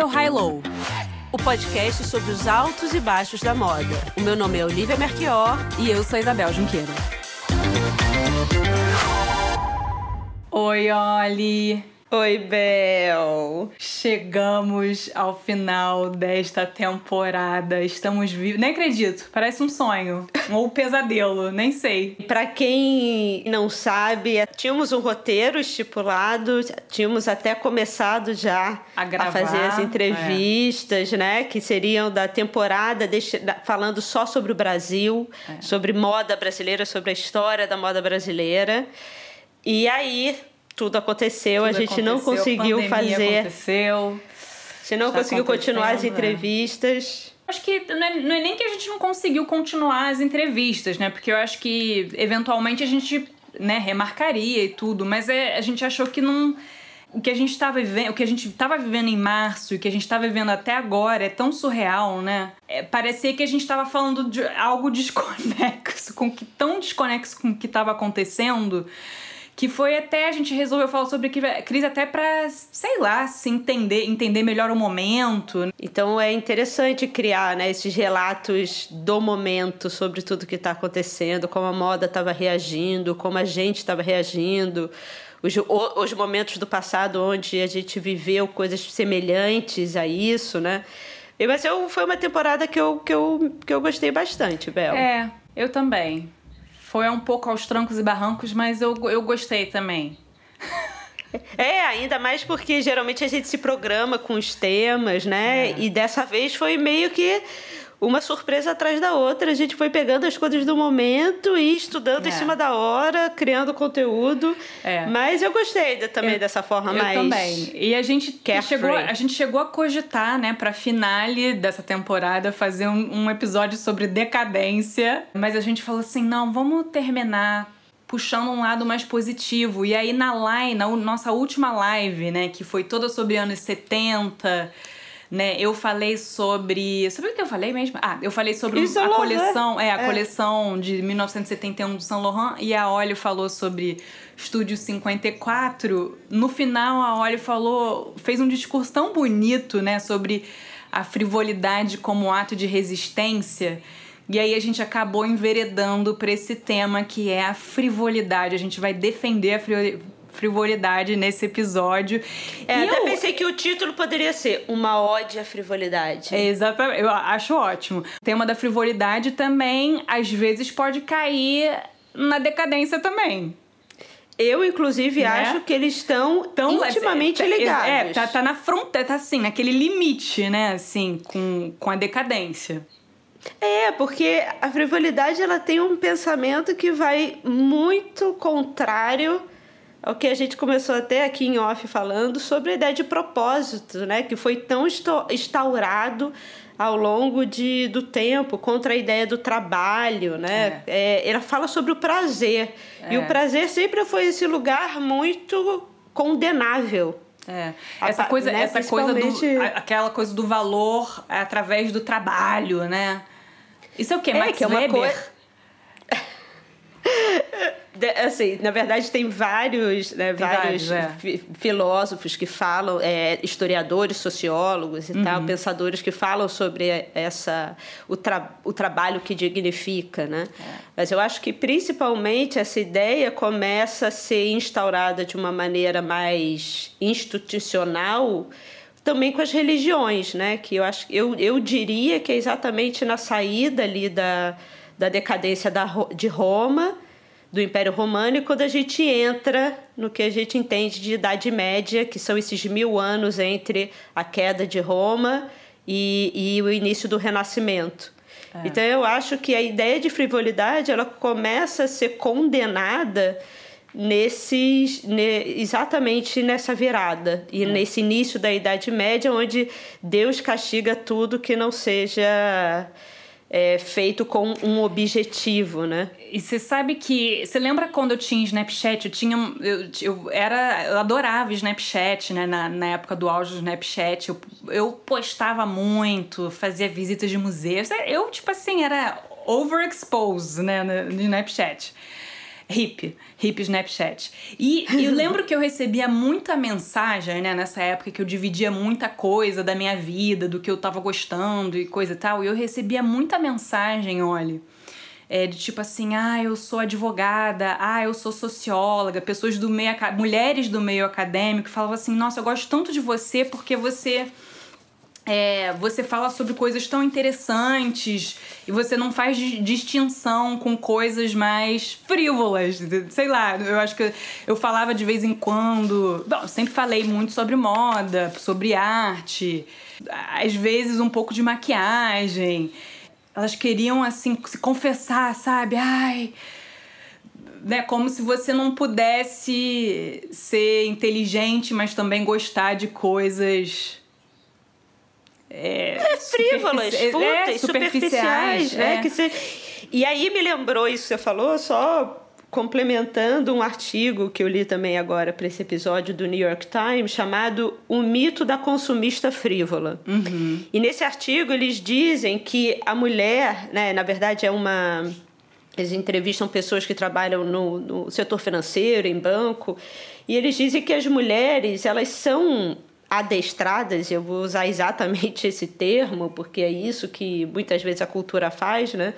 É o High Low, o podcast sobre os altos e baixos da moda. O meu nome é Olivia Merquior e eu sou Isabel Junqueira. Oi, Oli! Oi, Bel! Chegamos ao final desta temporada. Estamos vivos. Nem acredito, parece um sonho. Ou um pesadelo, nem sei. Para quem não sabe, tínhamos um roteiro estipulado, tínhamos até começado já a, gravar, a fazer as entrevistas, é. né? Que seriam da temporada, falando só sobre o Brasil, é. sobre moda brasileira, sobre a história da moda brasileira. E aí, tudo aconteceu, tudo a gente aconteceu, não conseguiu fazer. Aconteceu. A gente não conseguiu continuar as é. entrevistas. Acho que não é, não é, nem que a gente não conseguiu continuar as entrevistas, né? Porque eu acho que eventualmente a gente né, remarcaria e tudo, mas é, a gente achou que não. O que a gente estava vivendo, o que a gente estava vivendo em março e o que a gente está vivendo até agora é tão surreal, né? É, parecia que a gente estava falando de algo desconexo, com que tão desconexo com o que estava acontecendo que foi até a gente resolveu falar sobre crise até para, sei lá, se entender, entender melhor o momento. Então é interessante criar, né, esses relatos do momento sobre tudo que está acontecendo, como a moda estava reagindo, como a gente estava reagindo. Os, os momentos do passado onde a gente viveu coisas semelhantes a isso, né? Mas eu, foi uma temporada que eu, que, eu, que eu gostei bastante, Bel. É, eu também. Foi um pouco aos trancos e barrancos, mas eu, eu gostei também. É, ainda mais porque geralmente a gente se programa com os temas, né? É. E dessa vez foi meio que uma surpresa atrás da outra. A gente foi pegando as coisas do momento e estudando é. em cima da hora, criando conteúdo. É. Mas eu gostei de, também eu, dessa forma eu mais. também. E a gente chegou, a gente chegou a cogitar, né, pra finale dessa temporada, fazer um, um episódio sobre decadência. Mas a gente falou assim: não, vamos terminar puxando um lado mais positivo. E aí na live, na nossa última live, né, que foi toda sobre anos 70, né? Eu falei sobre. Sobre o que eu falei mesmo? Ah, eu falei sobre a coleção. É, a é. coleção de 1971 do Saint Laurent e a Olio falou sobre Estúdio 54. No final, a Olio falou. fez um discurso tão bonito, né? Sobre a frivolidade como ato de resistência. E aí a gente acabou enveredando para esse tema que é a frivolidade. A gente vai defender a frivolidade nesse episódio. É, e até eu... pensei que o título poderia ser Uma Ode à Frivolidade. É, exatamente, eu acho ótimo. O tema da frivolidade também, às vezes, pode cair na decadência também. Eu, inclusive, né? acho que eles estão Tão, intimamente é, ligados. É, tá, tá na fronteira, tá assim, naquele limite, né, assim, com, com a decadência. É, porque a frivolidade ela tem um pensamento que vai muito contrário ao que a gente começou até aqui em off falando sobre a ideia de propósito, né, que foi tão instaurado ao longo de, do tempo contra a ideia do trabalho, né? É. É, ela fala sobre o prazer é. e o é. prazer sempre foi esse lugar muito condenável. É. Essa coisa, né? essa coisa do, aquela coisa do valor através do trabalho, né? Isso é o quê? É, Max que é uma Weber? Assim, na verdade tem vários, né, tem vários, vários é. filósofos que falam, é, historiadores, sociólogos e uhum. tal, pensadores que falam sobre essa o, tra, o trabalho que dignifica, né? É. Mas eu acho que principalmente essa ideia começa a ser instaurada de uma maneira mais institucional também com as religiões, né? Que eu acho eu, eu diria que é exatamente na saída ali da, da decadência da, de Roma do Império Romano e quando a gente entra no que a gente entende de Idade Média, que são esses mil anos entre a queda de Roma e, e o início do Renascimento. É. Então eu acho que a ideia de frivolidade ela começa a ser condenada nesses ne, exatamente nessa virada e é. nesse início da Idade Média onde Deus castiga tudo que não seja é, feito com um objetivo, né? E você sabe que. Você lembra quando eu tinha Snapchat? Eu tinha. Eu, eu, era, eu adorava Snapchat, né? Na, na época do auge do Snapchat. Eu, eu postava muito, fazia visitas de museus. Eu, tipo assim, era overexposed, né? No Snapchat. Hip, hip Snapchat. E eu lembro que eu recebia muita mensagem, né, nessa época que eu dividia muita coisa da minha vida, do que eu tava gostando e coisa e tal. E eu recebia muita mensagem, olha. É, de tipo assim, ah, eu sou advogada, ah, eu sou socióloga, pessoas do meio mulheres do meio acadêmico falavam assim, nossa, eu gosto tanto de você porque você é, você fala sobre coisas tão interessantes e você não faz distinção com coisas mais frívolas. Sei lá, eu acho que eu falava de vez em quando. Bom, sempre falei muito sobre moda, sobre arte, às vezes um pouco de maquiagem. Elas queriam, assim, se confessar, sabe? Ai né, como se você não pudesse ser inteligente, mas também gostar de coisas é, é frívolas, superfici é, superficiais, né? É. Que você... E aí me lembrou isso que você falou, só complementando um artigo que eu li também agora para esse episódio do New York Times chamado O Mito da Consumista Frívola. Uhum. E nesse artigo eles dizem que a mulher, né, na verdade é uma eles entrevistam pessoas que trabalham no, no setor financeiro, em banco, e eles dizem que as mulheres elas são adestradas, eu vou usar exatamente esse termo, porque é isso que muitas vezes a cultura faz, né?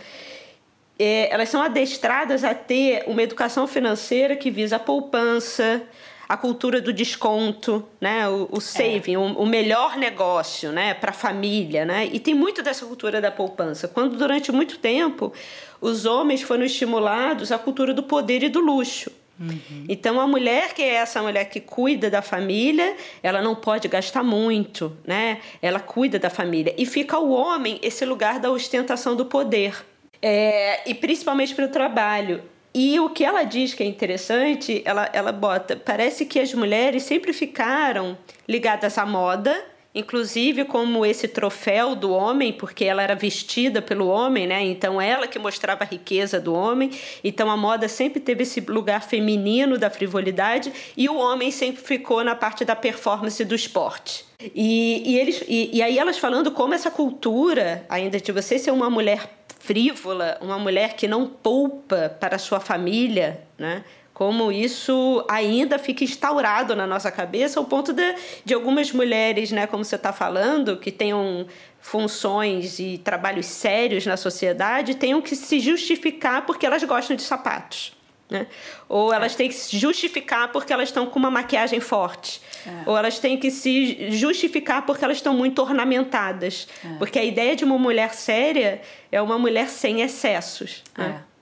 É, elas são adestradas a ter uma educação financeira que visa a poupança, a cultura do desconto, né? o, o saving, é. o, o, melhor negócio né? para a família. Né? E tem muito dessa cultura da poupança. Quando durante muito tempo os homens foram estimulados à cultura do poder e do luxo. Uhum. Então, a mulher que é essa mulher que cuida da família, ela não pode gastar muito, né? Ela cuida da família. E fica o homem esse lugar da ostentação do poder. É, e principalmente para o trabalho. E o que ela diz que é interessante, ela, ela bota: parece que as mulheres sempre ficaram ligadas à moda inclusive como esse troféu do homem, porque ela era vestida pelo homem, né? Então ela que mostrava a riqueza do homem. Então a moda sempre teve esse lugar feminino da frivolidade e o homem sempre ficou na parte da performance do esporte. E, e eles, e, e aí elas falando como essa cultura, ainda de você ser uma mulher frívola, uma mulher que não poupa para a sua família, né? Como isso ainda fica instaurado na nossa cabeça ao ponto de, de algumas mulheres, né, como você está falando, que tenham funções e trabalhos sérios na sociedade, tenham que se justificar porque elas gostam de sapatos. Né? Ou elas têm que se justificar porque elas estão com uma maquiagem forte. É. Ou elas têm que se justificar porque elas estão muito ornamentadas. É. Porque a ideia de uma mulher séria é uma mulher sem excessos. Né? É.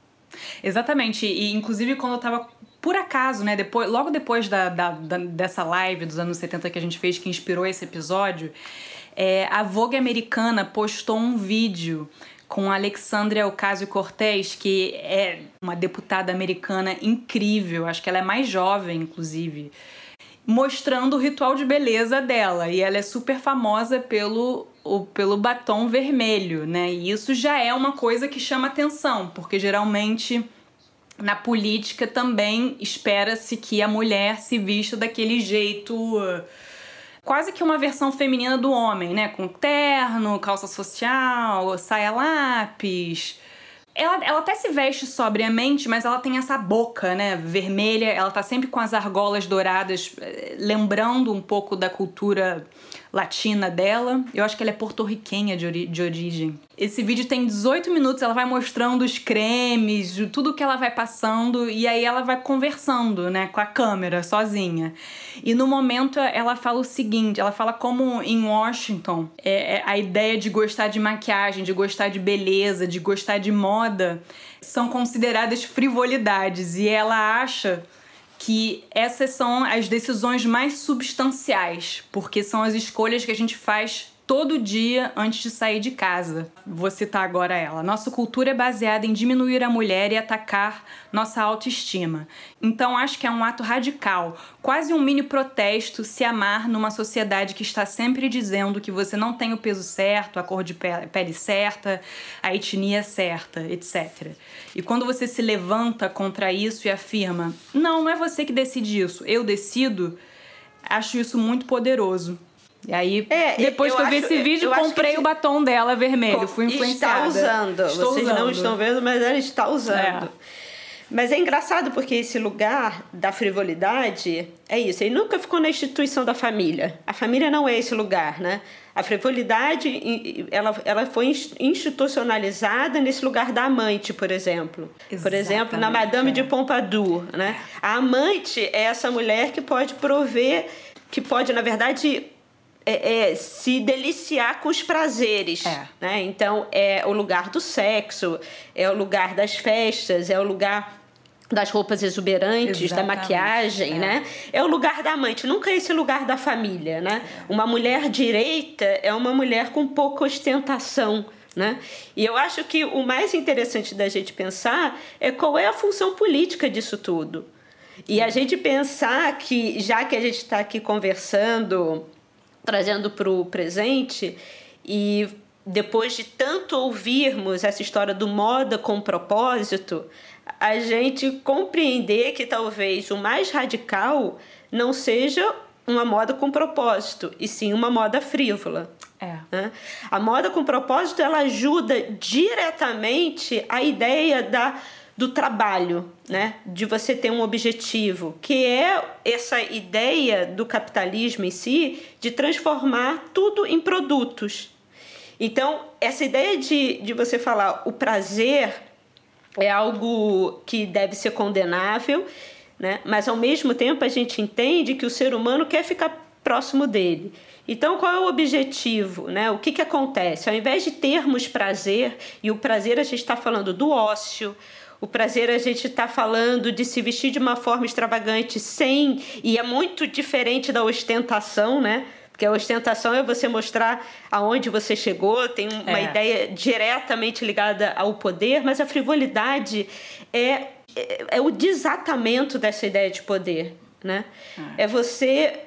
Exatamente. E inclusive quando eu estava por acaso, né, depois, logo depois da, da, da, dessa live dos anos 70 que a gente fez, que inspirou esse episódio, é, a Vogue americana postou um vídeo com Alexandria Ocasio-Cortez, que é uma deputada americana incrível, acho que ela é mais jovem, inclusive, mostrando o ritual de beleza dela. E ela é super famosa pelo, o, pelo batom vermelho, né? E isso já é uma coisa que chama atenção, porque geralmente na política também espera-se que a mulher se vista daquele jeito quase que uma versão feminina do homem, né? Com terno, calça social, saia lápis. Ela, ela até se veste sobriamente, mas ela tem essa boca, né, vermelha. Ela tá sempre com as argolas douradas, eh, lembrando um pouco da cultura latina dela. Eu acho que ela é porto-riquenha de, ori de origem. Esse vídeo tem 18 minutos, ela vai mostrando os cremes, tudo que ela vai passando e aí ela vai conversando, né, com a câmera sozinha. E no momento ela fala o seguinte, ela fala como em Washington, é, é a ideia de gostar de maquiagem, de gostar de beleza, de gostar de moda são consideradas frivolidades e ela acha que essas são as decisões mais substanciais, porque são as escolhas que a gente faz todo dia antes de sair de casa. Vou citar agora ela. Nossa cultura é baseada em diminuir a mulher e atacar nossa autoestima. Então acho que é um ato radical, quase um mini protesto se amar numa sociedade que está sempre dizendo que você não tem o peso certo, a cor de pele certa, a etnia certa, etc. E quando você se levanta contra isso e afirma: "Não, não é você que decide isso, eu decido", acho isso muito poderoso. E aí, é, depois que eu vi esse vídeo, comprei o batom dela vermelho. Fui influenciada. Está usando. Estou Vocês usando. não estão vendo, mas ela está usando. É. Mas é engraçado porque esse lugar da frivolidade é isso. Ele nunca ficou na instituição da família. A família não é esse lugar, né? A frivolidade ela, ela foi institucionalizada nesse lugar da amante, por exemplo. Exatamente, por exemplo, na Madame é. de Pompadour, né? A amante é essa mulher que pode prover, que pode, na verdade, é, é, se deliciar com os prazeres. É. Né? Então, é o lugar do sexo, é o lugar das festas, é o lugar das roupas exuberantes, Exatamente. da maquiagem, é. né? É o lugar da amante, nunca é esse lugar da família, né? Uma mulher direita é uma mulher com pouca ostentação, né? E eu acho que o mais interessante da gente pensar é qual é a função política disso tudo. E a gente pensar que, já que a gente está aqui conversando, trazendo para o presente, e depois de tanto ouvirmos essa história do moda com propósito, a gente compreender que talvez o mais radical não seja uma moda com propósito, e sim uma moda frívola. É. Né? A moda com propósito ela ajuda diretamente a ideia da, do trabalho, né? de você ter um objetivo, que é essa ideia do capitalismo em si de transformar tudo em produtos. Então, essa ideia de, de você falar o prazer é algo que deve ser condenável, né? mas ao mesmo tempo a gente entende que o ser humano quer ficar próximo dele. Então, qual é o objetivo? Né? O que, que acontece? Ao invés de termos prazer, e o prazer a gente está falando do ócio, o prazer a gente está falando de se vestir de uma forma extravagante sem, e é muito diferente da ostentação, né? Porque a ostentação é você mostrar aonde você chegou, tem uma é. ideia diretamente ligada ao poder, mas a frivolidade é, é, é o desatamento dessa ideia de poder. Né? É, é você,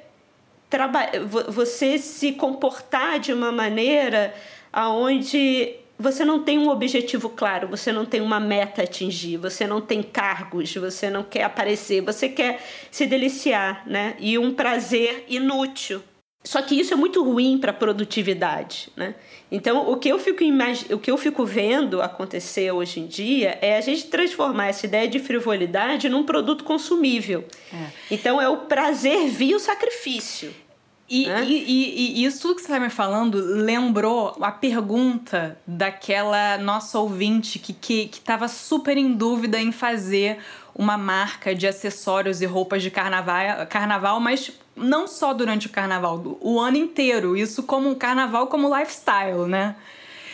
você se comportar de uma maneira aonde você não tem um objetivo claro, você não tem uma meta a atingir, você não tem cargos, você não quer aparecer, você quer se deliciar, né? E um prazer inútil. Só que isso é muito ruim para a produtividade, né? Então, o que, eu fico imag... o que eu fico vendo acontecer hoje em dia é a gente transformar essa ideia de frivolidade num produto consumível. É. Então, é o prazer via o sacrifício. E, e, e, e, isso tudo que você está me falando lembrou a pergunta daquela nossa ouvinte que estava que, que super em dúvida em fazer uma marca de acessórios e roupas de carnaval, carnaval mas não só durante o carnaval, o ano inteiro. Isso como um carnaval como lifestyle, né?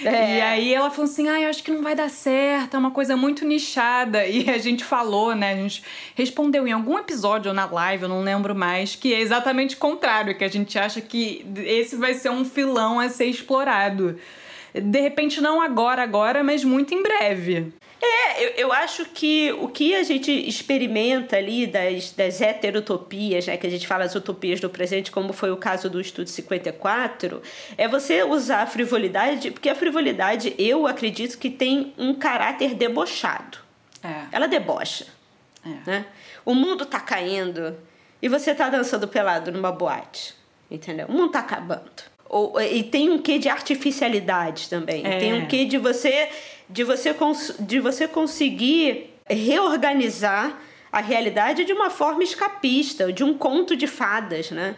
É. E aí ela falou assim: ah, eu acho que não vai dar certo, é uma coisa muito nichada. E a gente falou, né? A gente respondeu em algum episódio ou na live, eu não lembro mais, que é exatamente o contrário, que a gente acha que esse vai ser um filão a ser explorado. De repente, não agora, agora, mas muito em breve. É, eu, eu acho que o que a gente experimenta ali das, das heterotopias, né, que a gente fala as utopias do presente, como foi o caso do Estudo 54, é você usar a frivolidade, porque a frivolidade, eu acredito que tem um caráter debochado. É. Ela debocha. É. Né? O mundo tá caindo e você tá dançando pelado numa boate. Entendeu? O mundo tá acabando. Ou, e tem um quê de artificialidade também. É. Tem um quê de você de você, de você conseguir reorganizar a realidade de uma forma escapista, de um conto de fadas, né?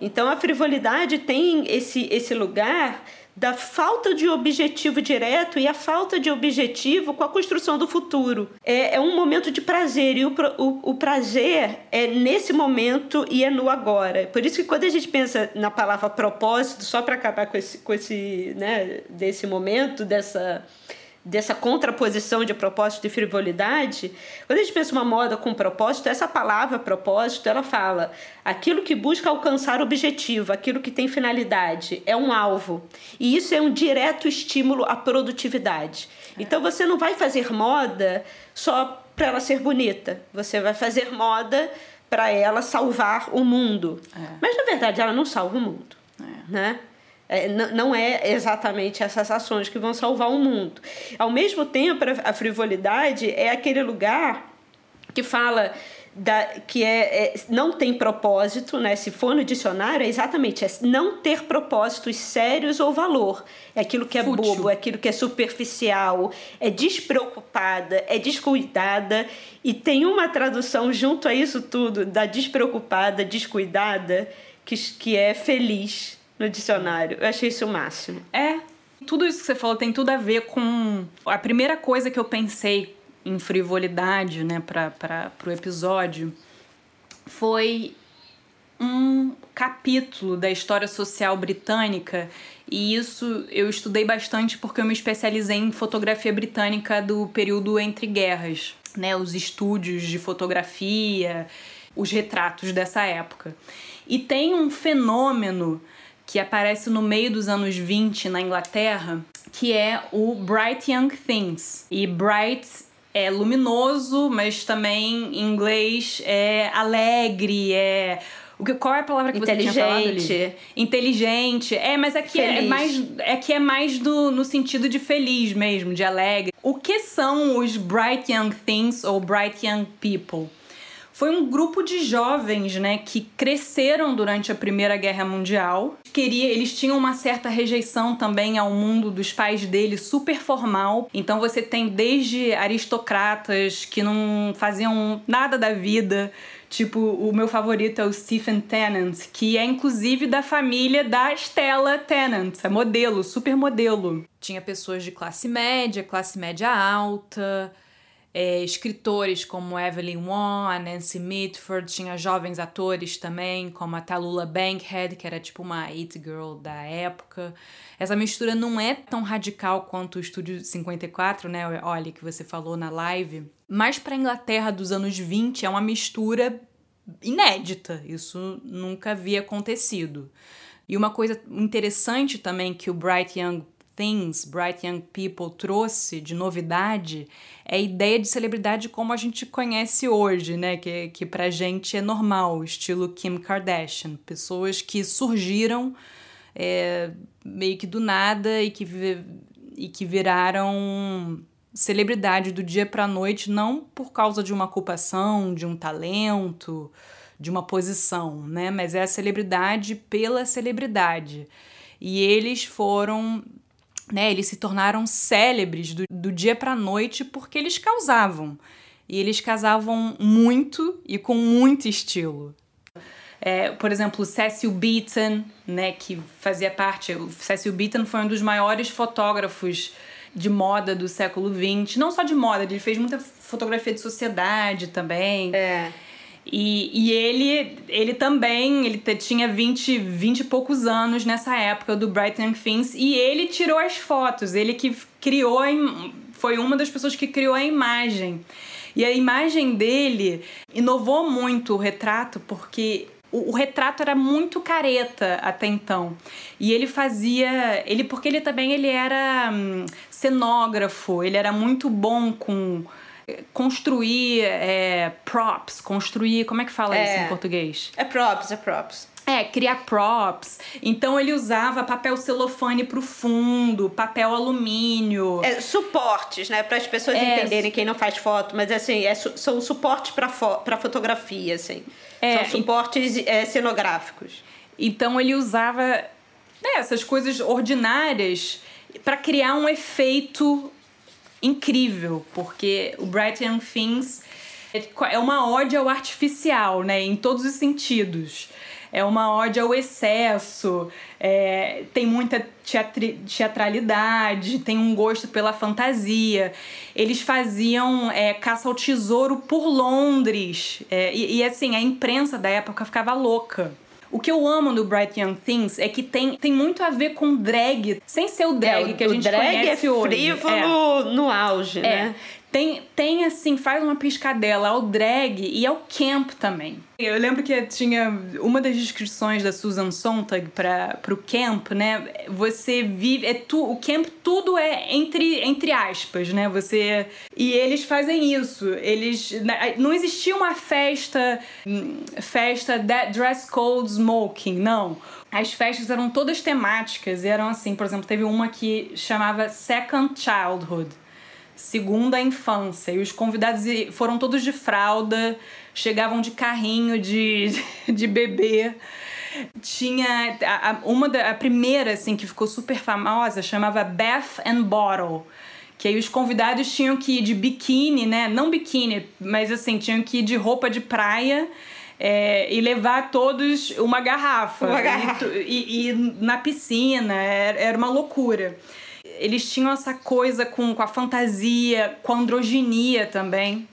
Então a frivolidade tem esse, esse lugar da falta de objetivo direto e a falta de objetivo com a construção do futuro. É, é um momento de prazer e o, o, o, prazer é nesse momento e é no agora. Por isso que quando a gente pensa na palavra propósito, só para acabar com esse, com esse né, desse momento, dessa dessa contraposição de propósito e frivolidade, quando a gente pensa uma moda com propósito, essa palavra propósito, ela fala aquilo que busca alcançar objetivo, aquilo que tem finalidade, é um alvo. E isso é um direto estímulo à produtividade. É. Então você não vai fazer moda só para ela ser bonita, você vai fazer moda para ela salvar o mundo. É. Mas na verdade ela não salva o mundo, é. né? É, não é exatamente essas ações que vão salvar o mundo. Ao mesmo tempo, a frivolidade é aquele lugar que fala da, que é, é, não tem propósito, né? Se for no dicionário, é exatamente é não ter propósitos sérios ou valor. É aquilo que é Fútil. bobo, é aquilo que é superficial, é despreocupada, é descuidada. E tem uma tradução junto a isso tudo, da despreocupada, descuidada, que, que é feliz no dicionário. Eu achei isso o máximo. É. Tudo isso que você falou tem tudo a ver com. A primeira coisa que eu pensei em frivolidade, né, para o episódio, foi um capítulo da história social britânica e isso eu estudei bastante porque eu me especializei em fotografia britânica do período entre guerras, né, os estúdios de fotografia, os retratos dessa época. E tem um fenômeno que aparece no meio dos anos 20 na Inglaterra, que é o Bright Young Things. E Bright é luminoso, mas também em inglês é alegre, é o que, qual é a palavra que você tinha falado ali? Inteligente. É, mas aqui é, é mais, aqui é mais do, no sentido de feliz mesmo, de alegre. O que são os Bright Young Things ou Bright Young People? Foi um grupo de jovens, né, que cresceram durante a Primeira Guerra Mundial. Queria, eles tinham uma certa rejeição também ao mundo dos pais deles, super formal. Então você tem desde aristocratas que não faziam nada da vida, Tipo, o meu favorito é o Stephen Tennant, que é inclusive da família da Stella Tennant, é modelo, super modelo. Tinha pessoas de classe média, classe média alta, é, escritores como Evelyn Waugh, a Nancy Mitford, tinha jovens atores também, como a Tallulah Bankhead, que era tipo uma it girl da época. Essa mistura não é tão radical quanto o Estúdio 54, né, olha, que você falou na live, mas para a Inglaterra dos anos 20 é uma mistura inédita, isso nunca havia acontecido. E uma coisa interessante também que o Bright Young Things, Bright Young People trouxe de novidade é a ideia de celebridade como a gente conhece hoje, né? Que, que pra gente é normal, estilo Kim Kardashian. Pessoas que surgiram é, meio que do nada e que, e que viraram celebridade do dia pra noite, não por causa de uma ocupação, de um talento, de uma posição, né? Mas é a celebridade pela celebridade. E eles foram né, eles se tornaram célebres do, do dia para noite porque eles causavam. E eles casavam muito e com muito estilo. É, por exemplo, Cecil Beaton, né, que fazia parte. Cecil Beaton foi um dos maiores fotógrafos de moda do século XX. Não só de moda, ele fez muita fotografia de sociedade também. É. E, e ele, ele também, ele tinha 20, 20 e poucos anos nessa época do Brighton Things e ele tirou as fotos, ele que criou, foi uma das pessoas que criou a imagem. E a imagem dele inovou muito o retrato porque o, o, retrato era muito careta até então. E ele fazia, ele porque ele também ele era hum, cenógrafo, ele era muito bom com construir é, props, construir. Como é que fala é, isso em português? É props, é props. É, criar props. Então ele usava papel celofane pro fundo, papel alumínio. É, suportes, né? Para as pessoas é, entenderem quem não faz foto, mas assim, é, são suportes para fo fotografia, assim. É, são suportes é, cenográficos. Então ele usava né, essas coisas ordinárias para criar um efeito incrível, porque o Bright Young Things é uma ode ao artificial, né? Em todos os sentidos. É uma ode ao excesso, é, tem muita teatri teatralidade, tem um gosto pela fantasia. Eles faziam é, caça ao tesouro por Londres. É, e, e assim, a imprensa da época ficava louca o que eu amo do Bright Young Things é que tem, tem muito a ver com drag, sem ser o drag é, que a gente drag conhece é hoje. frívolo é. no auge, é. né? Tem, tem assim, faz uma piscadela ao drag e ao camp também. Eu lembro que tinha uma das descrições da Susan Sontag para o camp, né? Você vive. É tu, o camp tudo é entre, entre aspas, né? Você. E eles fazem isso. Eles. Né, não existia uma festa. Festa dress code smoking, não. As festas eram todas temáticas, eram assim, por exemplo, teve uma que chamava Second Childhood segundo a infância. E os convidados foram todos de fralda, chegavam de carrinho de, de bebê. Tinha a, uma da, a primeira assim que ficou super famosa chamava Bath and Bottle que aí os convidados tinham que ir de biquíni, né? Não biquíni, mas assim, tinham que ir de roupa de praia é, e levar todos uma garrafa. Uma garrafa. E, e, e na piscina, era, era uma loucura. Eles tinham essa coisa com, com a fantasia, com a androginia também.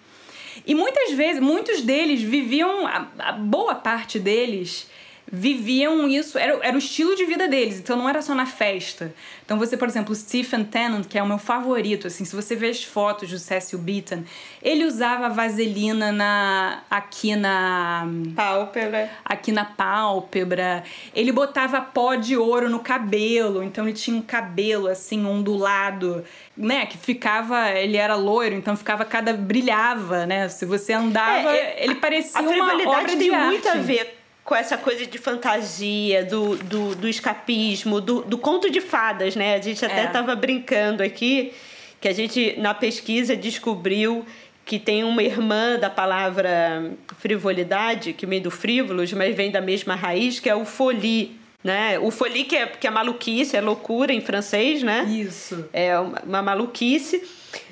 E muitas vezes, muitos deles viviam, a, a boa parte deles viviam isso, era, era o estilo de vida deles, então não era só na festa. Então você, por exemplo, o Stephen Tennant, que é o meu favorito, assim, se você vê as fotos do Cecil Beaton, ele usava vaselina na aqui na pálpebra, aqui na pálpebra. Ele botava pó de ouro no cabelo, então ele tinha um cabelo assim ondulado, né, que ficava, ele era loiro, então ficava cada brilhava, né? Se você andava, é, ele parecia a, uma obra de tem arte. muito a ver com essa coisa de fantasia, do, do, do escapismo, do, do conto de fadas, né? A gente até estava é. brincando aqui que a gente, na pesquisa, descobriu que tem uma irmã da palavra frivolidade, que vem do frívolos, mas vem da mesma raiz, que é o folie. Né? O folie, que é, que é maluquice, é loucura em francês, né? Isso. É uma, uma maluquice.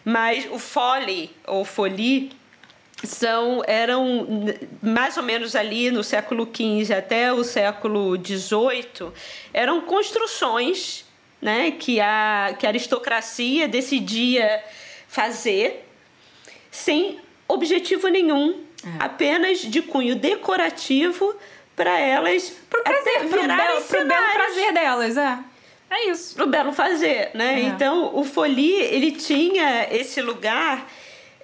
Mas o folie, ou folie, são eram mais ou menos ali no século XV até o século XVIII eram construções né, que, a, que a aristocracia decidia fazer sem objetivo nenhum, é. apenas de cunho decorativo para elas pro prazer, pro belo, pro belo prazer delas, é. É isso. Pro belo fazer, né? É. Então, o Folie, ele tinha esse lugar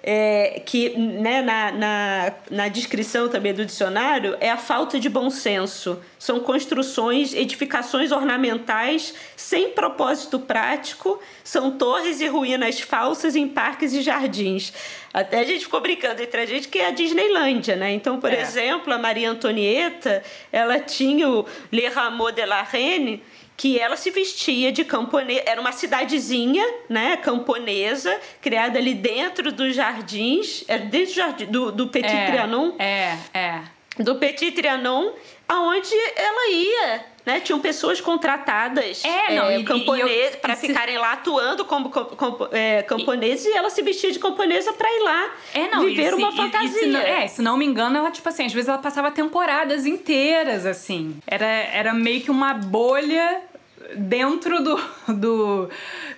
é, que né, na, na, na descrição também do dicionário é a falta de bom senso. São construções, edificações ornamentais sem propósito prático, são torres e ruínas falsas em parques e jardins. Até a gente ficou brincando entre a gente que é a Disneylândia, né? Então, por é. exemplo, a Maria Antonieta, ela tinha o Le Rameau de la Reine, que ela se vestia de camponesa, era uma cidadezinha, né, camponesa, criada ali dentro dos jardins, era dentro do, jardim, do, do Petit é, Trianon. É, é. Do Petit Trianon, aonde ela ia, né? Tinham pessoas contratadas é, não, é, camponeses para ficarem lá atuando como, como é, camponeses e, e, ela se vestia de camponesa para ir lá é, não, viver uma fantasia. E, se não, é, se não me engano, ela, tipo assim, às vezes ela passava temporadas inteiras, assim. Era, era meio que uma bolha dentro do, do,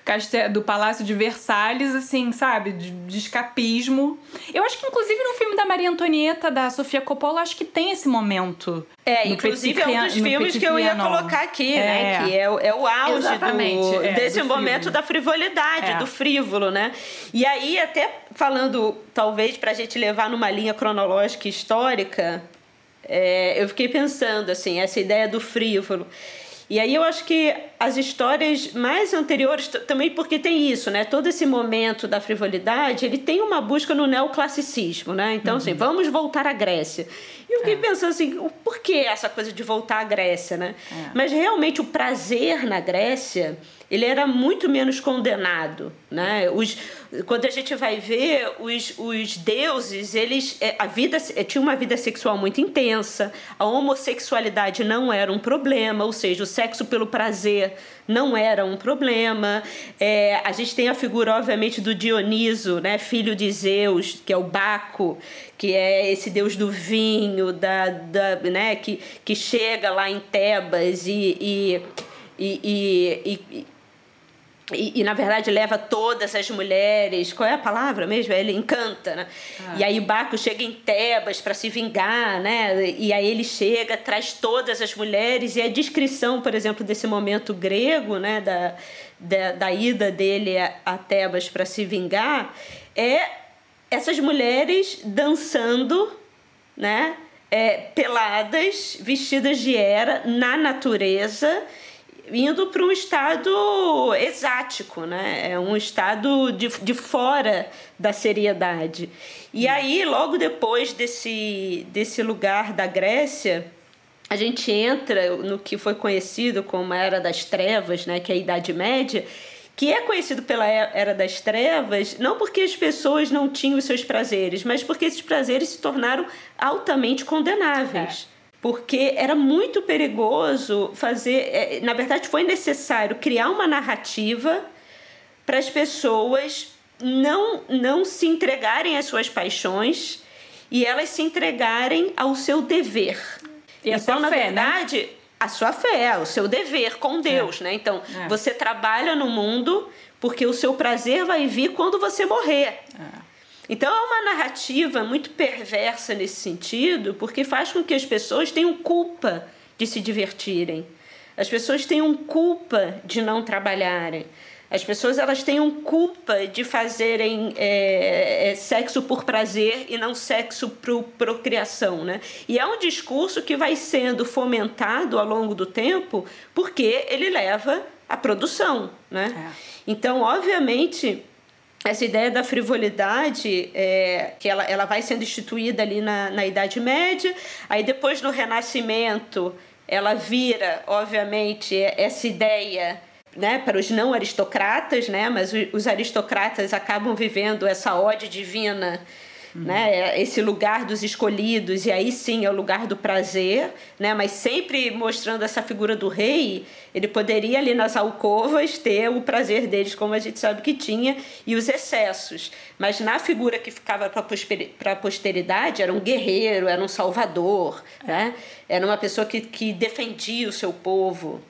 castelo, do Palácio de Versalhes, assim, sabe? De, de, escapismo. Eu acho que, inclusive, no filme da Maria Antonieta, da Sofia Coppola, acho que tem esse momento. É, inclusive é um dos filmes que eu ia colocar aqui, né? é. né? Que é, é o auge do, é, desse do momento da frivolidade, é. do frívolo, né? E aí, até falando, talvez, pra gente levar numa linha cronológica histórica, é, eu fiquei pensando, assim, essa ideia do frívolo. E aí eu acho que as histórias mais anteriores, também porque tem isso, né? Todo esse momento da frivolidade, ele tem uma busca no neoclassicismo, né? Então, assim, uhum. assim, vamos voltar à Grécia. E eu fiquei é. pensando assim, por que essa coisa de voltar à Grécia, né? É. Mas realmente o prazer na Grécia ele era muito menos condenado, né? Os, quando a gente vai ver os, os deuses, eles é, a vida é, tinha uma vida sexual muito intensa, a homossexualidade não era um problema, ou seja, o sexo pelo prazer não era um problema. É, a gente tem a figura, obviamente, do Dioniso, né, filho de Zeus, que é o Baco, que é esse deus do vinho, da, da, né, que, que chega lá em Tebas e, e, e, e e, e, na verdade leva todas as mulheres, qual é a palavra mesmo? Ele encanta, né? Ah. E aí Baco chega em Tebas para se vingar, né? E aí ele chega, traz todas as mulheres e a descrição, por exemplo, desse momento grego, né, da, da, da ida dele a, a Tebas para se vingar, é essas mulheres dançando, né? É, peladas, vestidas de era na natureza indo para um estado exático, né? É um estado de, de fora da seriedade. E aí, logo depois desse, desse lugar da Grécia, a gente entra no que foi conhecido como a Era das Trevas, né? Que é a Idade Média, que é conhecido pela Era das Trevas, não porque as pessoas não tinham os seus prazeres, mas porque esses prazeres se tornaram altamente condenáveis. É. Porque era muito perigoso fazer. É, na verdade, foi necessário criar uma narrativa para as pessoas não, não se entregarem às suas paixões e elas se entregarem ao seu dever. E então, a sua na fé, né? verdade, né? a sua fé, o seu dever com Deus, é. né? Então, é. você trabalha no mundo porque o seu prazer vai vir quando você morrer. É. Então é uma narrativa muito perversa nesse sentido, porque faz com que as pessoas tenham culpa de se divertirem. As pessoas tenham culpa de não trabalharem. As pessoas elas têm culpa de fazerem é, sexo por prazer e não sexo por procriação, né? E é um discurso que vai sendo fomentado ao longo do tempo porque ele leva à produção, né? É. Então, obviamente, essa ideia da frivolidade, é, que ela, ela vai sendo instituída ali na, na Idade Média, aí depois no Renascimento ela vira, obviamente, essa ideia né, para os não aristocratas, né, mas os aristocratas acabam vivendo essa ode divina, uhum. né, é esse lugar dos escolhidos, e aí sim é o lugar do prazer, né, mas sempre mostrando essa figura do rei, ele poderia ali nas alcovas ter o prazer deles, como a gente sabe que tinha, e os excessos. Mas na figura que ficava para a posteridade, era um guerreiro, era um salvador, né, era uma pessoa que, que defendia o seu povo.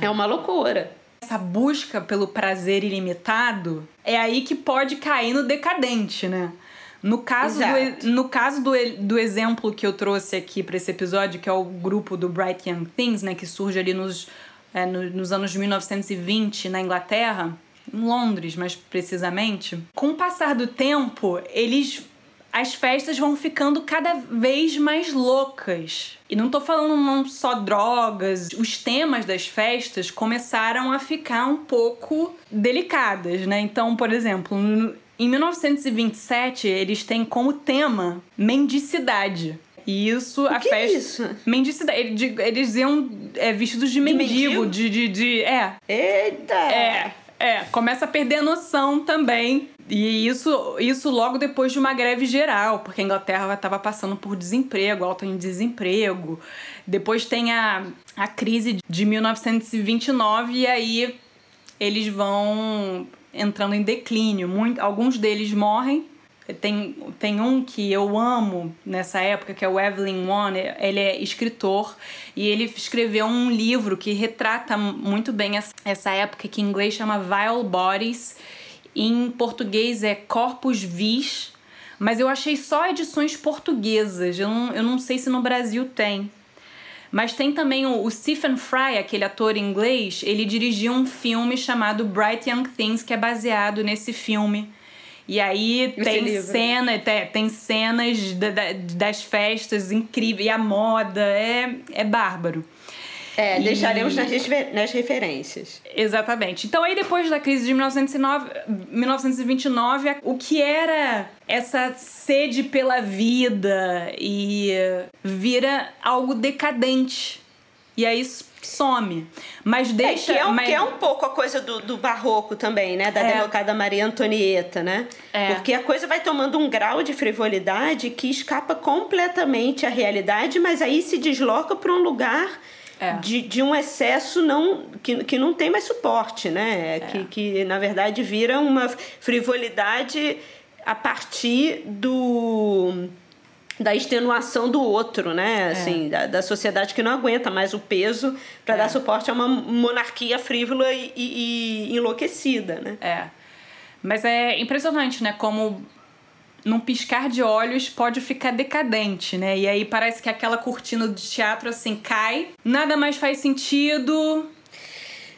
É uma loucura essa busca pelo prazer ilimitado, é aí que pode cair no decadente, né? No caso, do, no caso do, do exemplo que eu trouxe aqui para esse episódio, que é o grupo do Bright Young Things, né, que surge ali nos, é, no, nos anos 1920 na Inglaterra, em Londres mais precisamente, com o passar do tempo, eles as festas vão ficando cada vez mais loucas. E não tô falando não só drogas, os temas das festas começaram a ficar um pouco delicadas, né? Então, por exemplo, em 1927, eles têm como tema mendicidade. E isso, o a que festa. É isso? Mendicidade. Eles iam é, vestidos de, de mendigo, mendigo, de, de, de. É. Eita! É. É, começa a perder a noção também. E isso, isso logo depois de uma greve geral, porque a Inglaterra estava passando por desemprego, alto em desemprego. Depois tem a, a crise de 1929 e aí eles vão entrando em declínio. Muito, alguns deles morrem tem, tem um que eu amo nessa época, que é o Evelyn One. Ele é escritor e ele escreveu um livro que retrata muito bem essa época, que em inglês chama Vile Bodies. Em português é Corpus Vis, mas eu achei só edições portuguesas. Eu não, eu não sei se no Brasil tem. Mas tem também o, o Stephen Fry, aquele ator inglês, ele dirigiu um filme chamado Bright Young Things, que é baseado nesse filme e aí Esse tem livro. cena, tem, tem cenas da, da, das festas incríveis, e a moda, é, é bárbaro. É, deixaremos nas, nas referências. Exatamente. Então, aí depois da crise de 1909, 1929, o que era essa sede pela vida e vira algo decadente. E aí some. Mas deixa. É, que, é um, mas... que é um pouco a coisa do, do barroco também, né? Da é. derrocada Maria Antonieta, né? É. Porque a coisa vai tomando um grau de frivolidade que escapa completamente à realidade, mas aí se desloca para um lugar. É. De, de um excesso não, que, que não tem mais suporte, né? É. Que, que, na verdade, vira uma frivolidade a partir do da extenuação do outro, né? É. Assim, da, da, sociedade que não aguenta mais o peso para é. dar suporte a uma monarquia frívola e, e, e, enlouquecida, né? É. Mas é impressionante, né? Como num piscar de olhos pode ficar decadente, né? E aí parece que aquela cortina de teatro assim cai, nada mais faz sentido.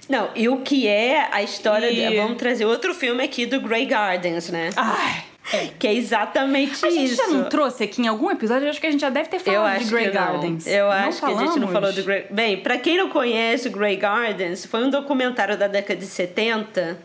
Não, e o que é a história. E... De, vamos trazer outro filme aqui do Grey Gardens, né? Ai. É. Que é exatamente isso. A gente já não trouxe aqui em algum episódio, eu acho que a gente já deve ter falado de Grey Gardens. Eu não acho falamos? que a gente não falou do Grey... Bem, para quem não conhece o Grey Gardens, foi um documentário da década de 70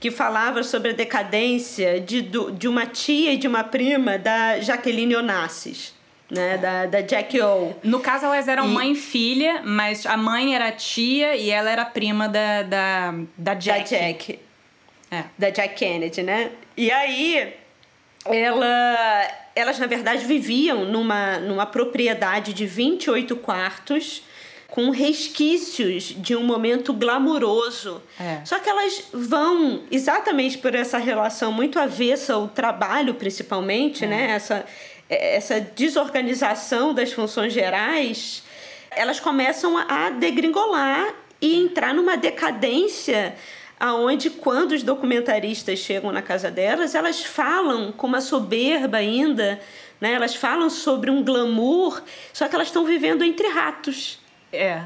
que falava sobre a decadência de, de uma tia e de uma prima da Jaqueline Onassis. Né, da, da Jack O. No caso, elas eram e... mãe e filha, mas a mãe era tia e ela era prima da, da, da Jack. Da Jack. é. da Jack Kennedy, né? E aí ela, elas na verdade viviam numa, numa propriedade de 28 quartos com resquícios de um momento glamuroso. É. Só que elas vão exatamente por essa relação muito avessa ao trabalho, principalmente, é. né? Essa, essa desorganização das funções gerais, elas começam a degringolar e entrar numa decadência aonde quando os documentaristas chegam na casa delas, elas falam com uma soberba ainda, né? Elas falam sobre um glamour, só que elas estão vivendo entre ratos. É.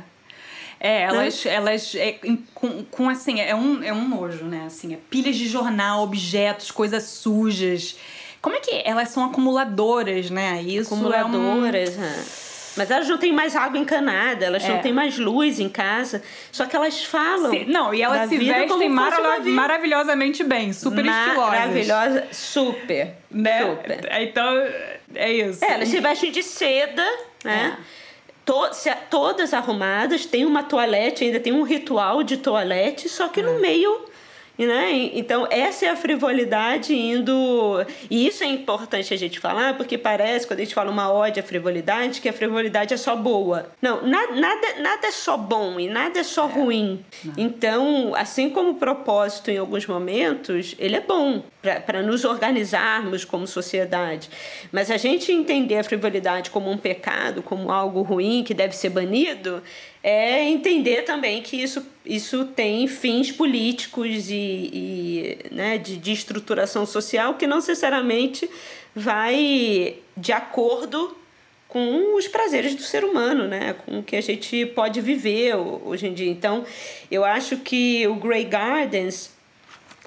É, elas, né? elas é, com, com, assim, é um, é um nojo, né? Assim, é pilhas de jornal, objetos, coisas sujas. Como é que elas são acumuladoras, né? Isso acumuladoras, é um... né? Mas elas não têm mais água encanada, elas é. não têm mais luz em casa. Só que elas falam. Sim. Não, e elas se vestem mara maravilhosamente bem, super estilosas. Maravilhosa, super. Né? Super. Então, é isso. É, elas se vestem de seda, né? É. To todas arrumadas, tem uma toalete, ainda tem um ritual de toalete, só que é. no meio né? Então, essa é a frivolidade indo. E isso é importante a gente falar, porque parece, quando a gente fala uma ode à frivolidade, que a frivolidade é só boa. Não, nada, nada, nada é só bom e nada é só é. ruim. Não. Então, assim como o propósito em alguns momentos, ele é bom para nos organizarmos como sociedade. Mas a gente entender a frivolidade como um pecado, como algo ruim que deve ser banido, é entender também que isso, isso tem fins políticos e, e né, de, de estruturação social que não necessariamente vai de acordo com os prazeres do ser humano, né? com o que a gente pode viver hoje em dia. Então, eu acho que o Grey Gardens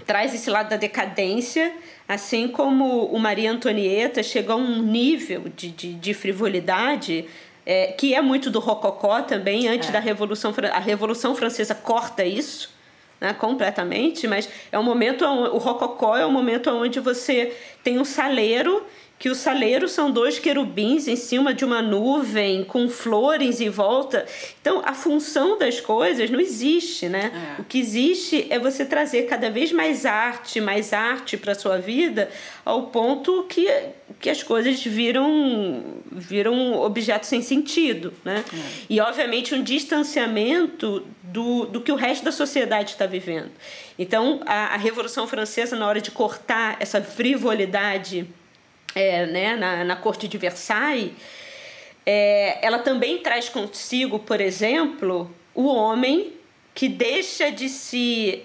traz esse lado da decadência, assim como o Maria Antonieta chegou a um nível de, de, de frivolidade é, que é muito do rococó também, antes é. da Revolução A Revolução Francesa corta isso. Né, completamente, mas é um momento o rococó é um momento onde você tem um saleiro que os saleiros são dois querubins em cima de uma nuvem com flores em volta. Então, a função das coisas não existe, né? É. O que existe é você trazer cada vez mais arte, mais arte para sua vida, ao ponto que, que as coisas viram viram objetos sem sentido, né? É. E obviamente um distanciamento do, do que o resto da sociedade está vivendo. Então, a, a Revolução Francesa na hora de cortar essa frivolidade é, né, na, na corte de Versailles, é, ela também traz consigo, por exemplo, o homem que deixa de se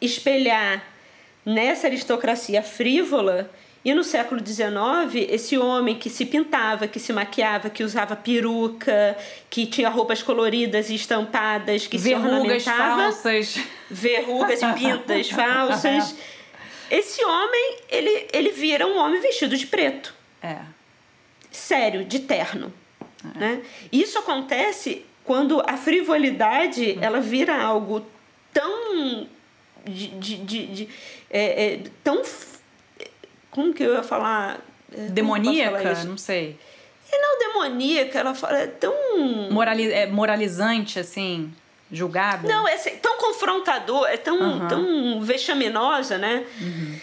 espelhar nessa aristocracia frívola e no século XIX, esse homem que se pintava, que se maquiava, que usava peruca, que tinha roupas coloridas e estampadas, que verrugas se ornamentava, falsas, verrugas e pintas falsas. Esse homem, ele, ele vira um homem vestido de preto. É. Sério, de terno. É. Né? Isso acontece quando a frivolidade uhum. ela vira algo tão de, de, de, de é, é, tão como que eu ia falar é, demoníaca falar não sei e não demoníaca ela fala é tão Morali é moralizante assim julgado? Não, é assim, tão confrontador, é tão, uhum. tão vexaminosa, né? Uhum.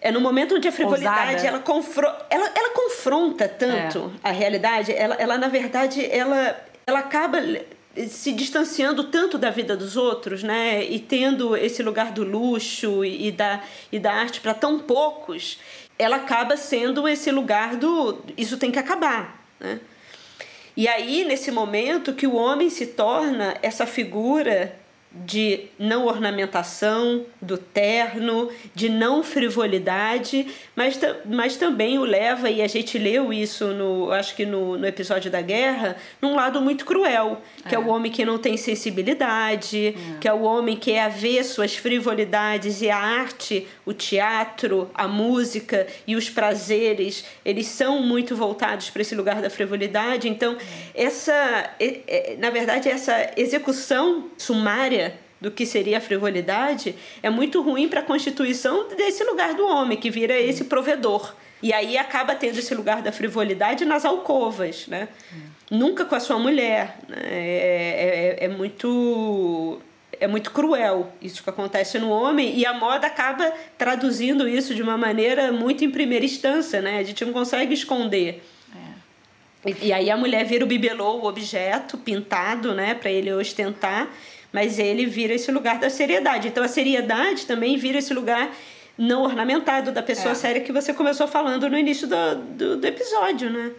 É no momento onde a frivolidade ela, confro ela, ela confronta tanto é. a realidade, ela, ela na verdade ela, ela acaba se distanciando tanto da vida dos outros, né? E tendo esse lugar do luxo e, e da, e da arte para tão poucos, ela acaba sendo esse lugar do isso tem que acabar, né? E aí, nesse momento, que o homem se torna essa figura de não ornamentação, do terno, de não frivolidade, mas, mas também o leva, e a gente leu isso, no, acho que no, no episódio da guerra, num lado muito cruel, que é, é o homem que não tem sensibilidade, é. que é o homem que é avesso às frivolidades e a arte, o teatro, a música e os prazeres, eles são muito voltados para esse lugar da frivolidade. Então, é. essa, na verdade, essa execução sumária do que seria a frivolidade é muito ruim para a constituição desse lugar do homem, que vira esse provedor. E aí acaba tendo esse lugar da frivolidade nas alcovas, né? Nunca com a sua mulher. Né? É, é, é, é muito é muito cruel isso que acontece no homem e a moda acaba traduzindo isso de uma maneira muito em primeira instância, né? A gente não consegue esconder. É. E, e, aí a mulher vira o bibelô, o objeto pintado, né, para ele ostentar, mas ele vira esse lugar da seriedade. Então a seriedade também vira esse lugar não ornamentado da pessoa é. séria que você começou falando no início do, do, do episódio, né?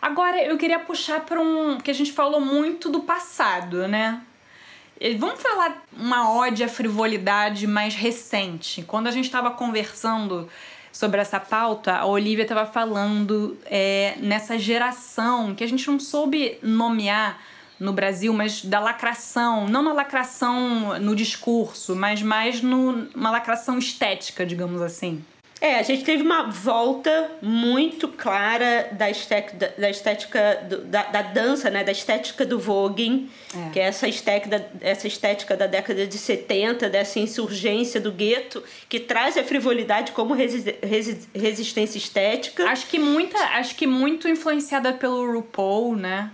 Agora eu queria puxar para um que a gente falou muito do passado, né? Vamos falar uma ode à frivolidade mais recente. Quando a gente estava conversando sobre essa pauta, a Olivia estava falando é, nessa geração que a gente não soube nomear no Brasil, mas da lacração, não na lacração no discurso, mas mais numa lacração estética, digamos assim. É, a gente teve uma volta muito clara da estética, da, estética do, da, da, dança, né? Da estética do voguing, é. que é essa estética, essa estética da década de 70, dessa insurgência do gueto, que traz a frivolidade como resi, resi, resistência estética. Acho que muita, acho que muito influenciada pelo RuPaul, né?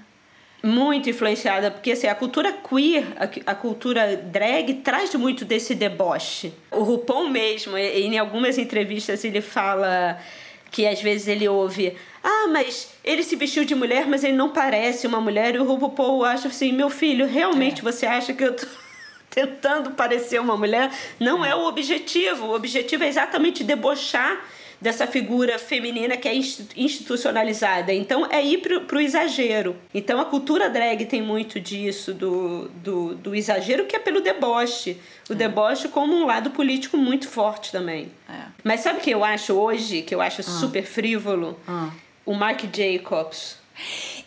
Muito influenciada, porque assim, a cultura queer, a, a, cultura drag, traz muito desse deboche. O RuPaul mesmo, em algumas entrevistas, ele fala que às vezes ele ouve ah, mas ele se vestiu de mulher, mas ele não parece uma mulher. E o RuPaul acha assim, meu filho, realmente é. você acha que eu tô tentando parecer uma mulher? Não é. é o objetivo. O objetivo é exatamente debochar dessa figura feminina que é institucionalizada. Então é ir pro, pro exagero. Então a cultura drag tem muito disso, do, do, do exagero, que é pelo deboche. O é. deboche como um lado político muito forte também. É. Mas sabe o que eu acho hoje, que eu acho ah. super frívolo? Ah. O Mark Jacobs.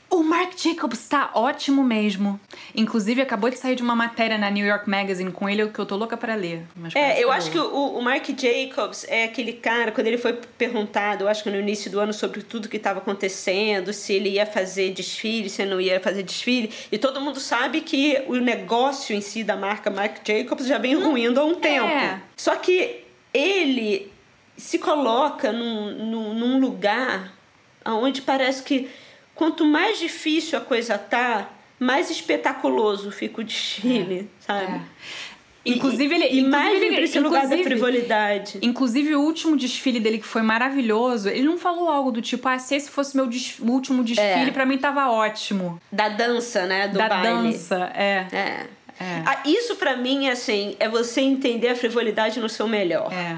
O Marc Jacobs tá ótimo mesmo. Inclusive, acabou de sair de uma matéria na New York Magazine com ele que eu tô louca para ler. é, eu acho que o, o Marc Jacobs é aquele cara, quando ele foi perguntado, eu acho que no início do ano, sobre tudo que estava acontecendo, se ele ia fazer desfile, se não ia fazer desfile, e todo mundo sabe que o negócio em si da marca Marc Jacobs já vem ruindo há um tempo. É. Só que ele se coloca num, num, num lugar onde parece que quanto mais difícil a coisa tá, mais espetaculoso fica o desfile, é. sabe? É. Inclusive, ele. E mais pra esse lugar da frivolidade. Inclusive, o último desfile dele, que foi maravilhoso, ele não falou algo do tipo, ah, se esse fosse meu último desfile, é. para mim tava ótimo. Da dança, né? Do da baile. dança, é. É. é. Ah, isso para mim, assim, é você entender a frivolidade no seu melhor. É.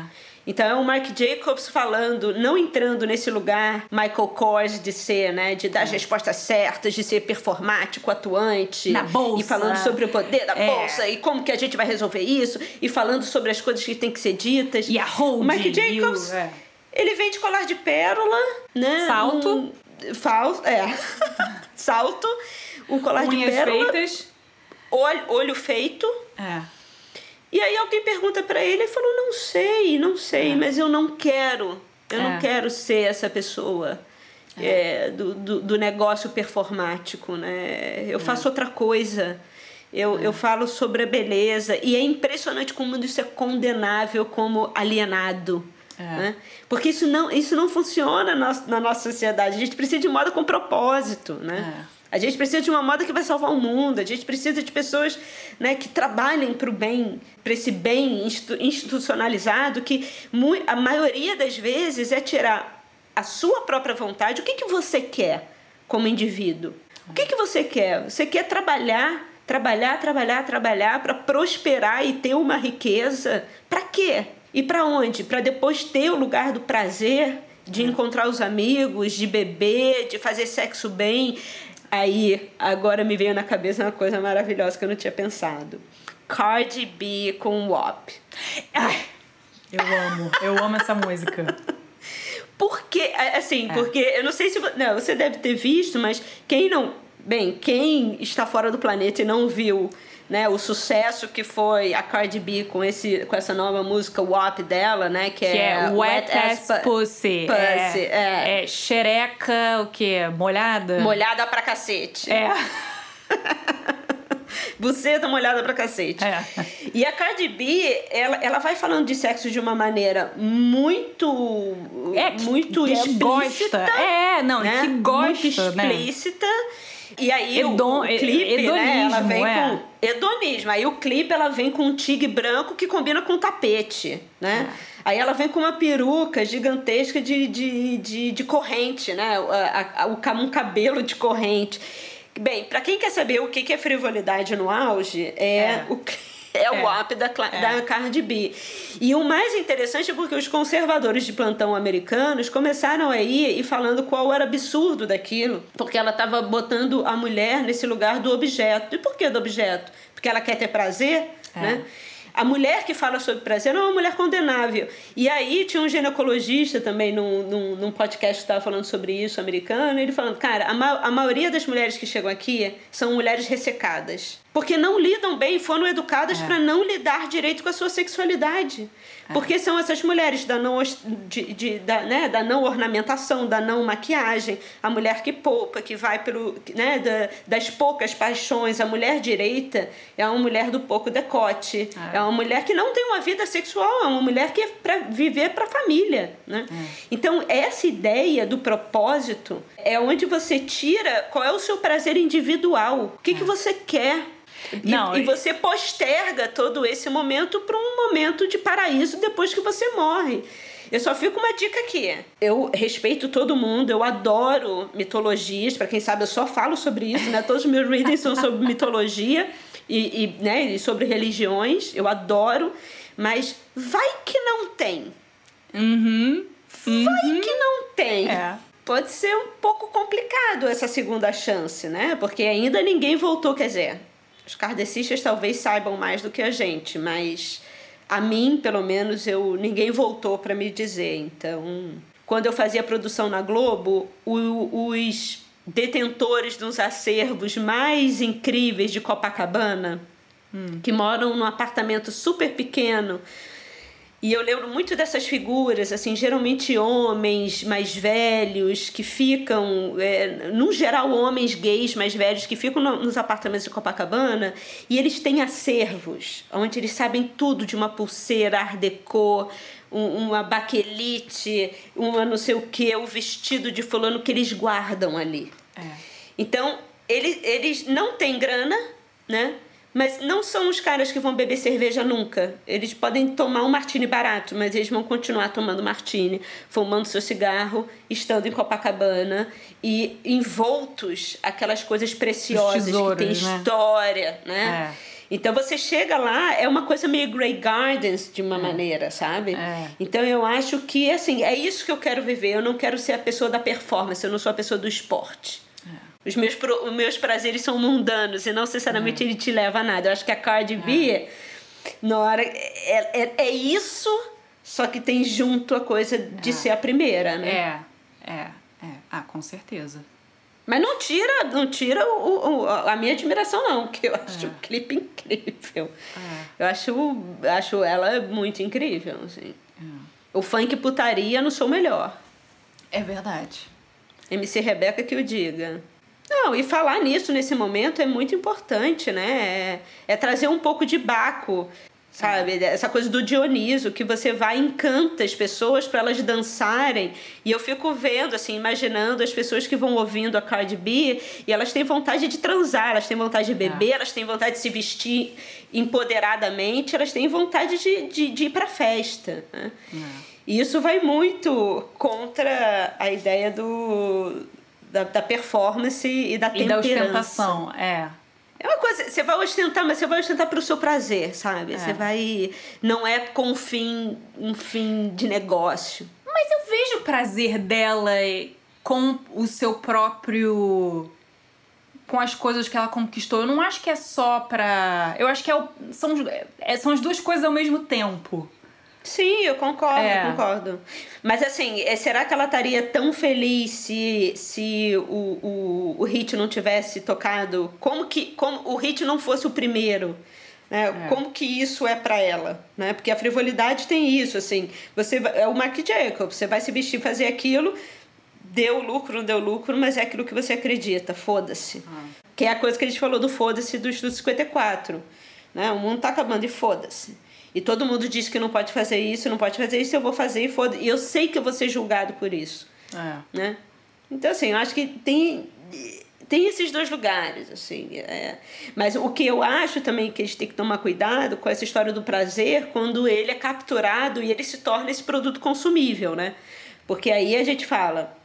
Então é o Mark Jacobs falando, não entrando nesse lugar Michael Kors de ser, né, de dar as respostas certas, de ser performático, atuante, na bolsa. e falando sobre o poder da é. bolsa e como que a gente vai resolver isso e falando sobre as coisas que têm que ser ditas. E a hold. O Mark Jacobs, é. ele vem de colar de pérola, né? Salto. Um, falso, é. Salto, um colar Unhas de pérola. feitas. Olho, olho feito. É e aí alguém pergunta para ele, ele falou: "Não sei, não sei, é. mas eu não quero. Eu é. não quero ser essa pessoa." É. é do, do, do, negócio performático, né? Eu é. faço outra coisa. Eu, é. eu falo sobre a beleza. E é impressionante como isso é condenável como alienado. Né? Porque isso não, isso não funciona na, na nossa sociedade. A gente precisa de moda com propósito. Né? A gente precisa de uma moda que vai salvar o mundo. A gente precisa de pessoas né, que trabalhem para o bem, para esse bem institucionalizado, que a maioria das vezes é tirar a sua própria vontade. O que, que você quer como indivíduo? O que, que você quer? Você quer trabalhar, trabalhar, trabalhar, trabalhar para prosperar e ter uma riqueza? Para quê? E para onde? Para depois ter o lugar do prazer, de encontrar os amigos, de beber, de fazer sexo bem. Aí, agora me veio na cabeça uma coisa maravilhosa que eu não tinha pensado. Cardi B com WAP. Ai, eu amo, eu amo essa música. Porque, assim, é. porque eu não sei se não, você deve ter visto, mas quem não, bem, quem está fora do planeta e não viu né, o sucesso que foi a Cardi B com, esse, com essa nova música WAP dela, né? Que, que é, é Wet, Ass, Ass Pussy. Pussy. É, é. é xereca, o quê? Molhada? Molhada pra cacete. É. Buceta molhada pra cacete. É. E a Cardi B, ela, ela vai falando de sexo de uma maneira muito. É, muito que explícita. Gosta. É, não, né? que gosta. Muito né? explícita. Né? E aí o, o clipe, hedonismo, né, ela vem é. com hedonismo. Aí o clipe ela vem com um tigre branco que combina com tapete, né? É. Aí ela vem com uma peruca gigantesca de, de, de, de corrente, né? A, a, o, um cabelo de corrente. Bem, para quem quer saber o que é frivolidade no auge, é, é. o é, é o app da, é. da Cardi B. E o mais interessante é porque os conservadores de plantão americanos começaram a ir e falando qual era absurdo daquilo, porque ela estava botando a mulher nesse lugar do objeto. E por que do objeto? Porque ela quer ter prazer, é. né? A mulher que fala sobre prazer não é uma mulher condenável. E aí tinha um ginecologista também num, num, num podcast que estava falando sobre isso, americano, e ele falando, cara, a, ma a maioria das mulheres que chegam aqui são mulheres ressecadas. Porque não lidam bem, foram educadas é. para não lidar direito com a sua sexualidade. É. Porque são essas mulheres da não, de, de, da, né, da não ornamentação, da não maquiagem, a mulher que poupa, que vai pelo. Né, da, das poucas paixões. A mulher direita é uma mulher do pouco decote. É, é uma mulher que não tem uma vida sexual, é uma mulher que é para viver para a família. Né? É. Então, essa ideia do propósito é onde você tira qual é o seu prazer individual. O que, que é. você quer não, e, e você posterga todo esse momento para um momento de paraíso depois que você morre. Eu só fico uma dica aqui. Eu respeito todo mundo, eu adoro mitologias. Para quem sabe, eu só falo sobre isso, né? Todos os meus readings são sobre mitologia e, e, né, e sobre religiões. Eu adoro. Mas vai que não tem. Uhum. Vai uhum. que não tem. É. Pode ser um pouco complicado essa segunda chance, né? Porque ainda ninguém voltou, quer dizer, os kardecistas talvez saibam mais do que a gente, mas a mim, pelo menos, eu ninguém voltou para me dizer. Então, quando eu fazia produção na Globo, o, os detentores dos acervos mais incríveis de Copacabana, hum. que moram num apartamento super pequeno, e eu lembro muito dessas figuras, assim, geralmente homens mais velhos que ficam, é, no geral homens gays mais velhos que ficam no, nos apartamentos de Copacabana e eles têm acervos, onde eles sabem tudo de uma pulseira art deco, um, uma baquelite, uma não sei o que, o vestido de fulano que eles guardam ali. É. Então, eles, eles não têm grana, né? Mas não são os caras que vão beber cerveja nunca. Eles podem tomar um martini barato, mas eles vão continuar tomando martini, fumando seu cigarro, estando em Copacabana e envoltos aquelas coisas preciosas tesouros, que têm né? história, né? É. Então você chega lá, é uma coisa meio Grey Gardens de uma é. maneira, sabe? É. Então eu acho que assim, é isso que eu quero viver. Eu não quero ser a pessoa da performance, eu não sou a pessoa do esporte. Os meus, pro, os meus prazeres são mundanos e não necessariamente uhum. ele te leva a nada. Eu acho que a Cardi B, é. na hora. É, é, é, isso, só que tem junto a coisa de é. ser a primeira, né? É, é, é. Ah, com certeza. Mas não tira, não tira o, o, a minha admiração, não, que eu acho é. o clipe incrível. É. Eu acho, acho ela muito incrível, assim. É. O funk putaria no seu melhor. É verdade. MC Rebeca que o diga. Não, e falar nisso nesse momento é muito importante, né? É, é trazer um pouco de Baco, sabe? Essa coisa do Dioniso, que você vai e encanta as pessoas para elas dançarem. E eu fico vendo, assim, imaginando as pessoas que vão ouvindo a Cardi B e elas têm vontade de transar, elas têm vontade de beber, é. elas têm vontade de se vestir empoderadamente, elas têm vontade de, de, de ir pra festa. Né? É. E isso vai muito contra a ideia do da, da performance e da temperança. E da ostentação, é. É uma coisa, você vai ostentar, mas você vai ostentar para o seu prazer, sabe? É. Você vai. Não é com um fim, um fim de negócio. Mas eu vejo o prazer dela com o seu próprio. com as coisas que ela conquistou. Eu não acho que é só pra. Eu acho que é o, são, é, são as duas coisas ao mesmo tempo. Sim, eu concordo, é. eu concordo. Mas assim, é, será que ela estaria tão feliz se, se o, o, o hit não tivesse tocado? Como que como o hit não fosse o primeiro? Né? É. Como que isso é para ela? Né? Porque a frivolidade tem isso, assim. Você é o Mark Jacobs, você vai se vestir, fazer aquilo, deu lucro, não deu lucro, mas é aquilo que você acredita, foda-se. Ah. Que é a coisa que a gente falou do foda-se do Estudo 54. Né? O mundo tá acabando e foda-se. E todo mundo diz que não pode fazer isso, não pode fazer isso, eu vou fazer e foda E eu sei que eu vou ser julgado por isso. É. Né? Então, assim, eu acho que tem, tem esses dois lugares, assim. É. Mas o que eu acho também que a gente tem que tomar cuidado com essa história do prazer quando ele é capturado e ele se torna esse produto consumível, né? Porque aí a gente fala,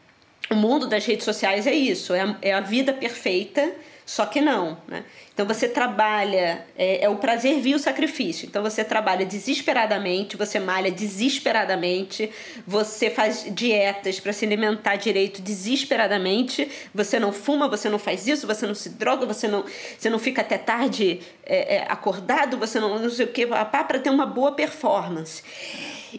o mundo das redes sociais é isso, é a, é a vida perfeita, só que não, né? Então você trabalha, é, é, o prazer via o sacrifício. Então você trabalha desesperadamente, você malha desesperadamente, você faz dietas para se alimentar direito desesperadamente, você não fuma, você não faz isso, você não se droga, você não, você não fica até tarde é, é, acordado, você não, não sei o que, para ter uma boa performance.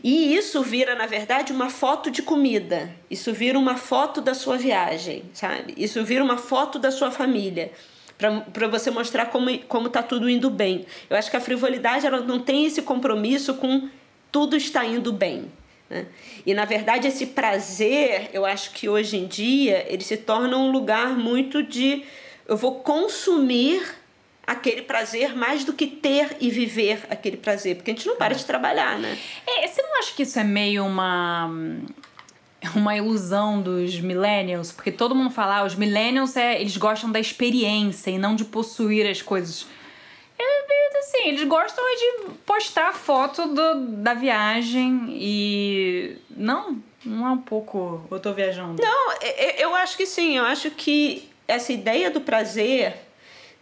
E isso vira, na verdade, uma foto de comida. Isso vira uma foto da sua viagem, sabe? Isso vira uma foto da sua família para você mostrar como como está tudo indo bem. Eu acho que a frivolidade ela não tem esse compromisso com tudo está indo bem. Né? E na verdade esse prazer, eu acho que hoje em dia ele se torna um lugar muito de eu vou consumir aquele prazer mais do que ter e viver aquele prazer, porque a gente não para de trabalhar, né? É, você não acha que isso é meio uma uma ilusão dos millennials, porque todo mundo fala, ah, os millennials é, eles gostam da experiência e não de possuir as coisas. É, assim, eles gostam de postar foto do, da viagem e não, não é um pouco, eu tô viajando. Não, eu acho que sim, eu acho que essa ideia do prazer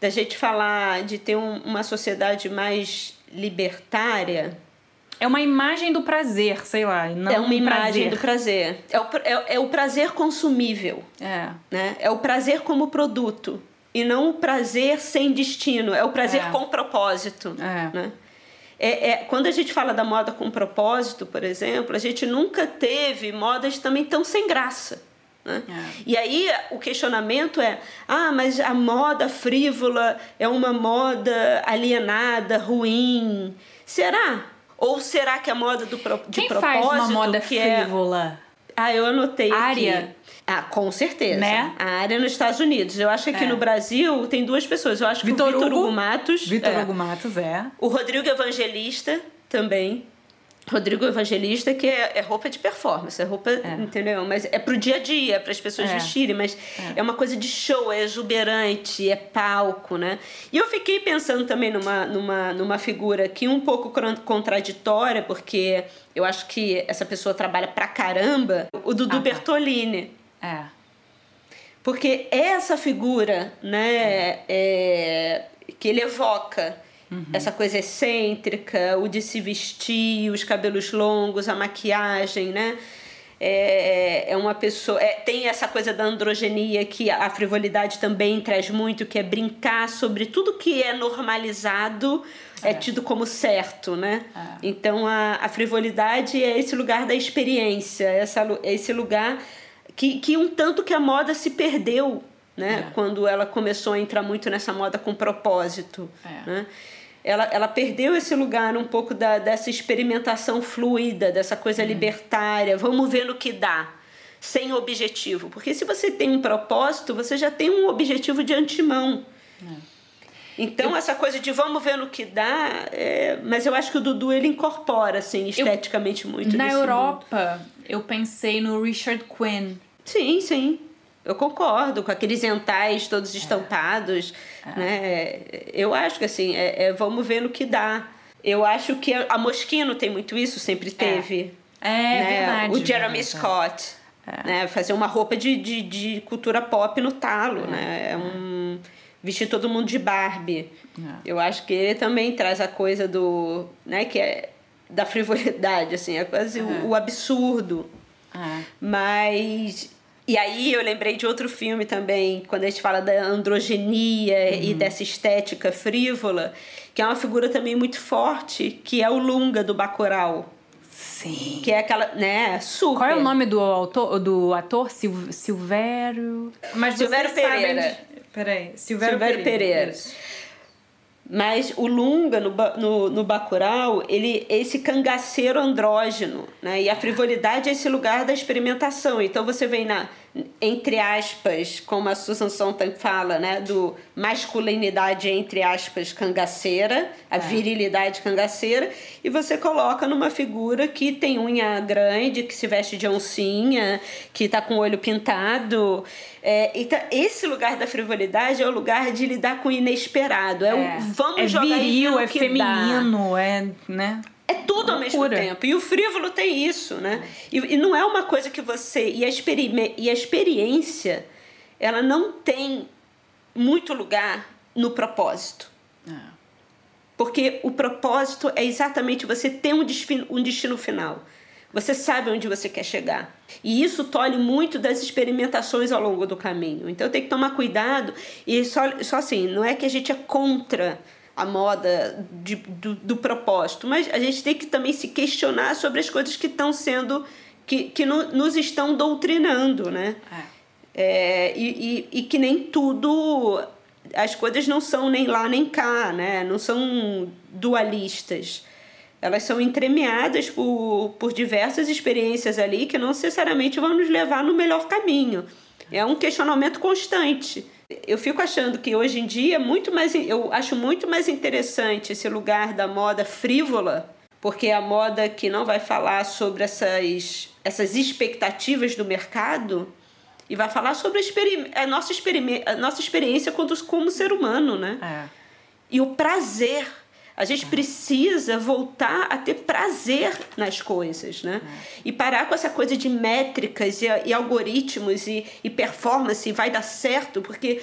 da gente falar de ter um, uma sociedade mais libertária, é uma imagem do prazer, sei lá. Não é uma imagem prazer. do prazer. É o, é, é o prazer consumível. É. Né? É o prazer como produto. E não o prazer sem destino. É o prazer é. com propósito. É. Né? É, é, quando a gente fala da moda com propósito, por exemplo, a gente nunca teve modas também tão sem graça. Né? É. E aí o questionamento é: ah, mas a moda frívola é uma moda alienada, ruim. Será? Ou será que a moda do pro, de Quem propósito faz uma moda que é frívola? É... Ah, eu anotei área. aqui. Ah, com certeza. Né? A área nos Estados Unidos. Eu acho que aqui é. no Brasil tem duas pessoas. Eu acho Vitor que o Vitor Hugo, Hugo Matos. Vitor é. Hugo Matos, é. O Rodrigo Evangelista também. Rodrigo Evangelista, que é, é, roupa de performance, é roupa, é. entendeu? Mas é pro dia a dia, para as pessoas é. vestirem, mas é. é. uma coisa de show, é exuberante, é palco, né? E eu fiquei pensando também numa, numa, numa figura aqui um pouco contraditória, porque eu acho que essa pessoa trabalha pra caramba, o Dudu ah, tá. Bertolini. É. Porque essa figura, né, é, que ele evoca Uhum. Essa coisa excêntrica, o de se vestir, os cabelos longos, a maquiagem, né? É, é uma pessoa. É, tem essa coisa da androgenia que a frivolidade também traz muito, que é brincar sobre tudo que é normalizado, é, é tido como certo, né? É. Então a, a frivolidade é esse lugar da experiência, essa, esse lugar que, que um tanto que a moda se perdeu, né? É. Quando ela começou a entrar muito nessa moda com propósito, é. né? Ela, ela perdeu esse lugar um pouco da, dessa experimentação fluida, dessa coisa uhum. libertária. Vamos ver no que dá, sem objetivo. Porque se você tem um propósito, você já tem um objetivo de antemão. É. Então, eu... essa coisa de vamos ver no que dá, é... mas eu acho que o Dudu ele incorpora, assim, esteticamente eu... muito. Na Europa, mundo. eu pensei no Richard Quinn. Sim, sim. Eu concordo com aqueles entais todos estampados, é. né? Eu acho que assim, é, é, vamos ver no que dá. Eu acho que a Moschino tem muito isso, sempre é. teve. É, é né? verdade. O Jeremy verdade. Scott, é. né? Fazer uma roupa de, de, de cultura pop no talo, né? É um vestir todo mundo de Barbie. Eu acho que ele também traz a coisa do, né, que é da frivolidade, assim, é quase o, o absurdo. Mas e aí eu lembrei de outro filme também, quando a gente fala da androgenia uhum. e dessa estética frívola, que é uma figura também muito forte, que é o Lunga do Bacurau. Sim. Que é aquela, né, super. Qual é o nome do autor, do ator? Sil, Silvério... Mas Silvério Pereira. Sabem... Peraí, Silvério, Silvério Pereira. Pereira. Mas o Lunga, no, no, no Bacurau, ele é esse cangaceiro andrógeno, né? E a frivolidade é esse lugar da experimentação. Então você vem na, entre aspas, como a Susan Sontag fala, né, do masculinidade entre aspas cangaceira, a é. virilidade cangaceira, e você coloca numa figura que tem unha grande, que se veste de oncinha, que está com o olho pintado. É, então, esse lugar da frivolidade é o lugar de lidar com o inesperado. É, é. o vamos é jogar viril, é feminino, dá. é, né? É tudo ao mesmo tempo. E o frívolo tem isso, né? E, e não é uma coisa que você. E a, e a experiência, ela não tem muito lugar no propósito. É. Porque o propósito é exatamente você ter um destino, um destino final. Você sabe onde você quer chegar. E isso tolhe muito das experimentações ao longo do caminho. Então tem que tomar cuidado. E só, só assim, não é que a gente é contra a moda de, do, do propósito, mas a gente tem que também se questionar sobre as coisas que estão sendo, que, que no, nos estão doutrinando, né? É. É, e, e, e que nem tudo, as coisas não são nem lá nem cá, né? Não são dualistas. Elas são entremeadas por, por diversas experiências ali que não necessariamente vão nos levar no melhor caminho. É um questionamento constante eu fico achando que hoje em dia é muito mais eu acho muito mais interessante esse lugar da moda frívola porque é a moda que não vai falar sobre essas essas expectativas do mercado e vai falar sobre a, a nossa, a nossa experiência como, como ser humano, né? É. E o prazer a gente precisa voltar a ter prazer nas coisas, né? E parar com essa coisa de métricas e, e algoritmos e, e, performance, e vai dar certo, porque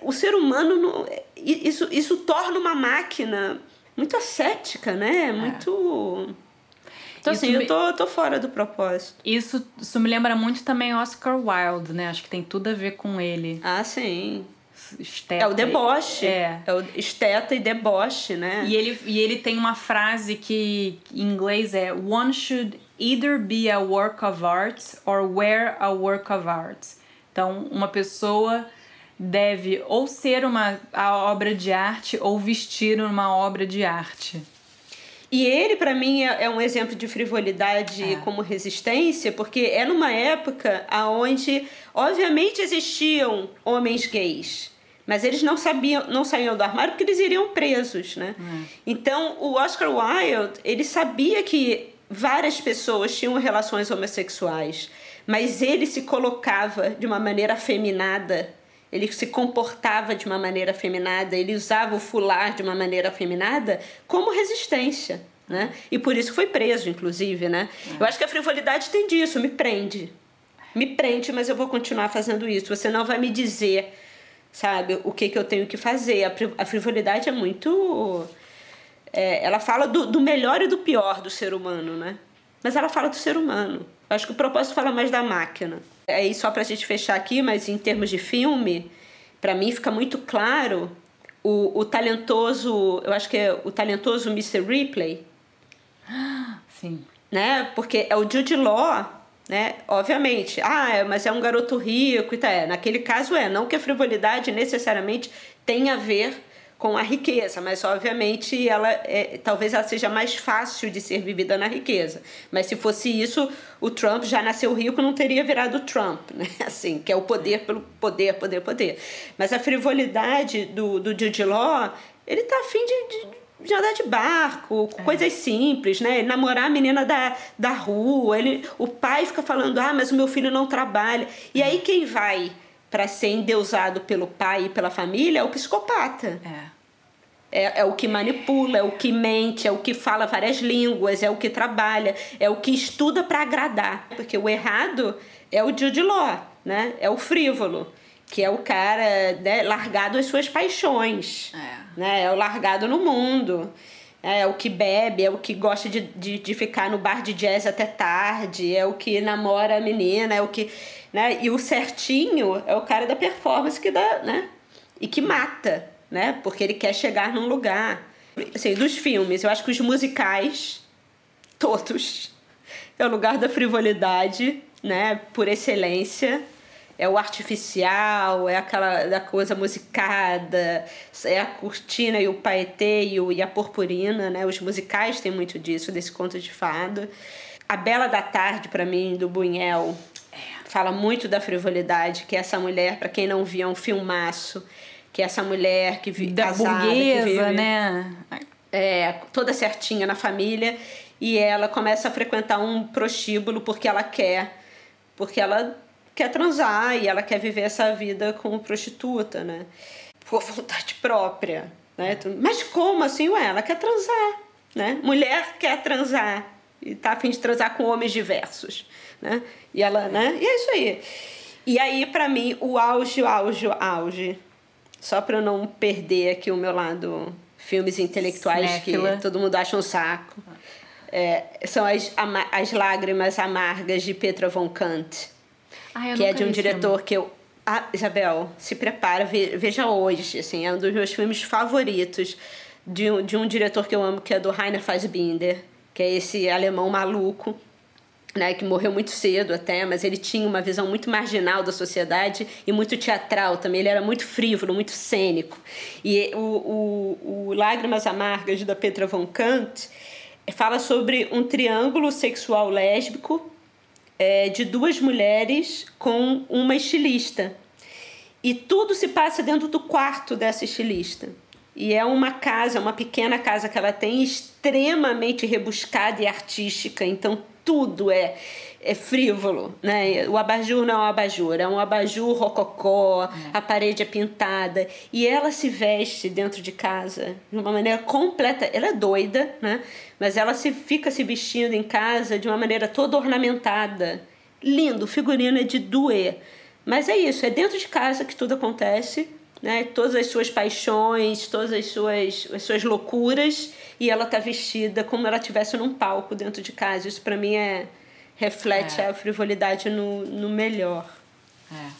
o ser humano, não, isso, isso torna uma máquina muito ascética, né? É. Muito... Então, isso assim, me... eu tô, tô fora do propósito. Isso, isso me lembra muito também Oscar Wilde, né? Acho que tem tudo a ver com ele. Ah, sim esteta. É o deboche. É. é o esteta e deboche, né? E ele, e ele tem uma frase que em inglês é One should either be a work of art or wear a work of art. Então, uma pessoa deve ou ser uma a obra de arte ou vestir uma obra de arte. E ele, para mim, é, é, um exemplo de frivolidade é. como resistência, porque é numa época onde, obviamente, existiam homens gays. Mas eles não sabiam, não saíam do armário porque eles iriam presos, né? Hum. Então, o Oscar Wilde, ele sabia que várias pessoas tinham relações homossexuais, mas ele se colocava de uma maneira afeminada, ele se comportava de uma maneira afeminada, ele usava o fular de uma maneira afeminada como resistência, né? E por isso foi preso, inclusive, né? É. Eu acho que a frivolidade tem disso, me prende. Me prende, mas eu vou continuar fazendo isso. Você não vai me dizer sabe? O que, que eu tenho que fazer. A frivolidade é muito. É, ela fala do, do melhor e do pior do ser humano, né? Mas ela fala do ser humano. Eu acho que o propósito fala mais da máquina. Aí, só pra gente fechar aqui, mas em termos de filme, para mim fica muito claro o, o talentoso. Eu acho que é o talentoso Mr. Ripley. Sim. Né? Porque é o Jude Law né? Obviamente, ah, é, mas é um garoto rico e tal. É, naquele caso é, não que a frivolidade necessariamente tenha a ver com a riqueza, mas obviamente ela é, talvez ela seja mais fácil de ser vivida na riqueza. Mas se fosse isso, o Trump já nasceu rico, não teria virado Trump, né? Assim, que é o poder pelo poder, poder, poder. Mas a frivolidade do, do Jude Law, ele tá afim de, de de andar de barco, é. coisas simples, né? Ele namorar a menina da, da rua, ele, o pai fica falando, ah, mas o meu filho não trabalha. E aí quem vai para ser endeusado pelo pai e pela família é o psicopata. É. É, é o que manipula, é o que mente, é o que fala várias línguas, é o que trabalha, é o que estuda para agradar. Porque o errado é o Jude Law, né? É o frívolo que é o cara né, largado às suas paixões, é. né? É o largado no mundo. É, é o que bebe, é o que gosta de, de, de, ficar no bar de jazz até tarde, é o que namora a menina, é o que. Né? E o certinho é o cara da performance que dá, né? E que mata, né? Porque ele quer chegar num lugar. Assim, dos filmes, eu acho que os musicais, todos, é o lugar da frivolidade, né? Por excelência é o artificial, é aquela da coisa musicada, é a cortina e o paetê e, a purpurina, né? Os musicais têm muito disso, desse conto de fado. A Bela da Tarde, para mim, do Bunhel, fala muito da frivolidade, que é essa mulher, para quem não viu, é um filmaço, que é essa mulher que vive da casada, burguesa, que vive, né? É, toda certinha na família e ela começa a frequentar um prostíbulo porque ela quer, porque ela quer transar e ela quer viver essa vida como prostituta, né? Por vontade própria, né? Mas como assim? Ué, ela quer transar, né? Mulher quer transar e tá a fim de transar com homens diversos, né? E ela, né? E é isso aí. E aí, para mim, o auge, auge, auge, só para eu não perder aqui o meu lado filmes intelectuais Cinéfila. que todo mundo acha um saco. É, são as, as Lágrimas Amargas de Petra von Kant, Ai, que é de um diretor que eu ah, Isabel, se prepara, veja hoje, assim, é um dos meus filmes favoritos de um, de um diretor que eu amo, que é do Rainer Fassbinder, que é esse alemão maluco, né, que morreu muito cedo até, mas ele tinha uma visão muito marginal da sociedade e muito teatral também. Ele era muito frívolo, muito cênico. E o, o, o Lágrimas Amargas da Petra von Kant fala sobre um triângulo sexual lésbico é, de duas mulheres com uma estilista. E tudo se passa dentro do quarto dessa estilista. E é uma casa, uma pequena casa que ela tem, extremamente rebuscada e artística. Então tudo é, é frívolo, né? O abajur não é um abajur, é um abajur rococó, é. a parede é pintada. E ela se veste dentro de casa de uma maneira completa. Ela é doida, né? Mas ela se fica se vestindo em casa de uma maneira toda ornamentada. Lindo, figurino é de doer. Mas é isso, é dentro de casa que tudo acontece né? Todas as suas paixões, todas as suas, as suas loucuras, e ela tá vestida como ela estivesse num palco dentro de casa. Isso para mim é reflete é. a frivolidade no, no melhor. É.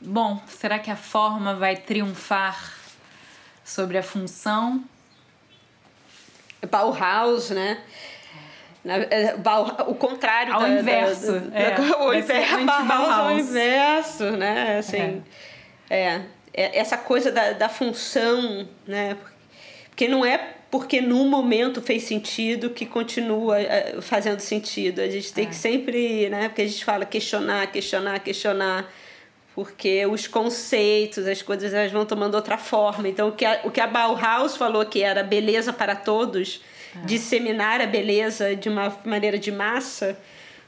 Bom, será que a forma vai triunfar sobre a função? Bauhaus, né? É, o contrário ao da, inverso, da, da, é. o inverso, Bauhaus ao inverso, né? Assim, é. é. É, essa coisa da, da função, né? Porque não é porque num momento fez sentido que continua é, fazendo sentido. A gente tem é. que sempre, né? Porque a gente fala questionar, questionar, questionar, porque os conceitos, as coisas elas vão tomando outra forma. Então o que a, o que a Bauhaus falou que era beleza para todos, é. disseminar a beleza de uma maneira de massa,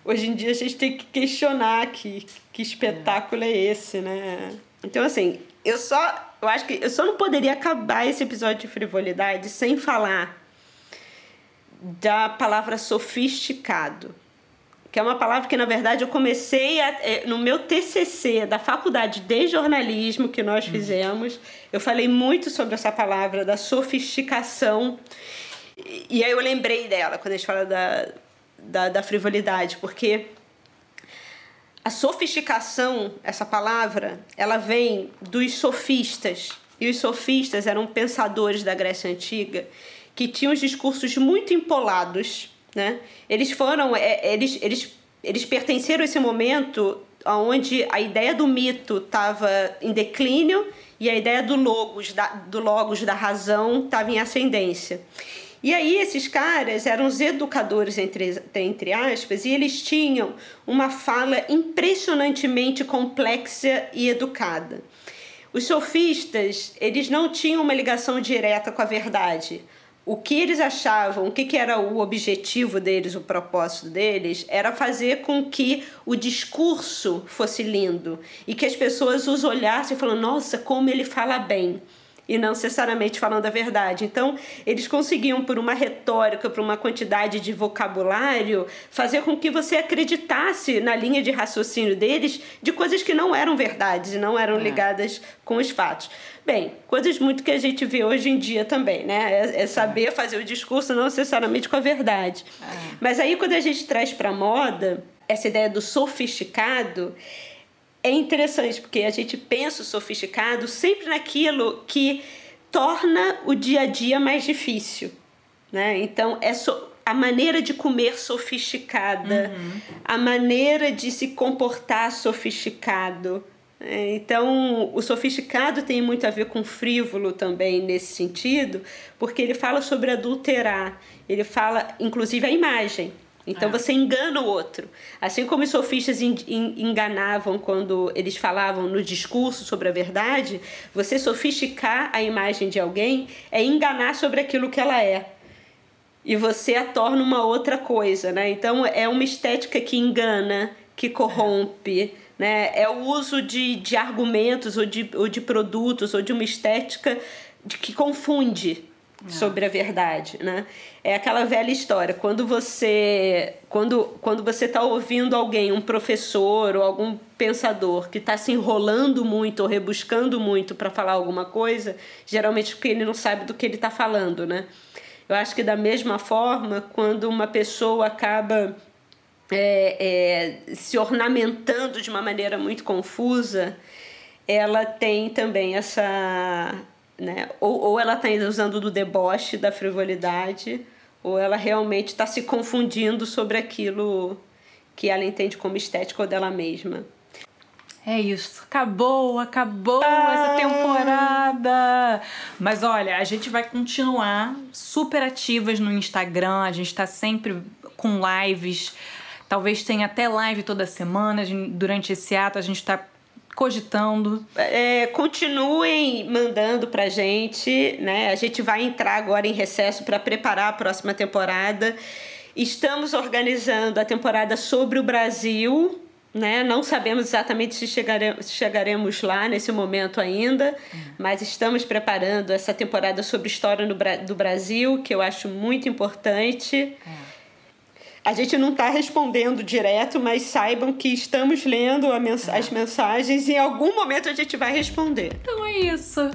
hoje em dia a gente tem que questionar que que espetáculo é, é esse, né? Então assim, eu só. Eu acho que eu só não poderia acabar esse episódio de frivolidade sem falar da palavra sofisticado. Que é uma palavra que, na verdade, eu comecei a, é, no meu TCC da faculdade de jornalismo que nós fizemos. Eu falei muito sobre essa palavra da sofisticação. E, e aí eu lembrei dela quando a gente fala da, da, da frivolidade, porque a sofisticação, essa palavra, ela vem dos sofistas. E os sofistas eram pensadores da Grécia Antiga que tinham os discursos muito empolados, né? Eles foram, é, eles, eles, eles pertenceram a esse momento onde a ideia do mito estava em declínio e a ideia do logos, da, do logos da razão estava em ascendência. E aí esses caras eram os educadores, entre, entre aspas, e eles tinham uma fala impressionantemente complexa e educada. Os sofistas, eles não tinham uma ligação direta com a verdade. O que eles achavam, o que, que era o objetivo deles, o propósito deles, era fazer com que o discurso fosse lindo e que as pessoas os olhassem e falassem: nossa, como ele fala bem e não necessariamente falando a verdade. Então, eles conseguiam, por uma retórica, por uma quantidade de vocabulário, fazer com que você acreditasse na linha de raciocínio deles de coisas que não eram verdades e não eram é. ligadas com os fatos. Bem, coisas muito que a gente vê hoje em dia também, né? É, é saber é. fazer o discurso não necessariamente com a verdade. É. Mas aí, quando a gente traz para moda essa ideia do sofisticado, é interessante porque a gente pensa o sofisticado sempre naquilo que torna o dia a dia mais difícil, né? Então é so a maneira de comer sofisticada, uhum. a maneira de se comportar sofisticado. Né? Então, o sofisticado tem muito a ver com frívolo também nesse sentido, porque ele fala sobre adulterar, ele fala inclusive a imagem. Então é. você engana o outro. Assim como os sofistas enganavam quando eles falavam no discurso sobre a verdade, você sofisticar a imagem de alguém é enganar sobre aquilo que ela é. E você a torna uma outra coisa, né? Então é uma estética que engana, que corrompe, né? É o uso de, de argumentos ou de, ou de produtos ou de uma estética de, que confunde sobre a verdade, né? É aquela velha história, quando você quando, quando você está ouvindo alguém, um professor ou algum pensador que está se enrolando muito ou rebuscando muito para falar alguma coisa, geralmente porque ele não sabe do que ele está falando, né? Eu acho que da mesma forma, quando uma pessoa acaba é, é, se ornamentando de uma maneira muito confusa, ela tem também essa né? Ou, ou ela está usando do deboche, da frivolidade, ou ela realmente está se confundindo sobre aquilo que ela entende como estético dela mesma. É isso, acabou, acabou ah. essa temporada. Mas olha, a gente vai continuar super ativas no Instagram, a gente está sempre com lives. Talvez tenha até live toda semana. Durante esse ato, a gente está cogitando. É, continuem mandando pra gente, né? A gente vai entrar agora em recesso para preparar a próxima temporada. Estamos organizando a temporada sobre o Brasil, né? Não sabemos exatamente se chegaremos, chegaremos lá nesse momento ainda, uhum. mas estamos preparando essa temporada sobre história no, do Brasil, que eu acho muito importante. Uhum. A gente não está respondendo direto, mas saibam que estamos lendo mens as mensagens e em algum momento a gente vai responder. Então é isso.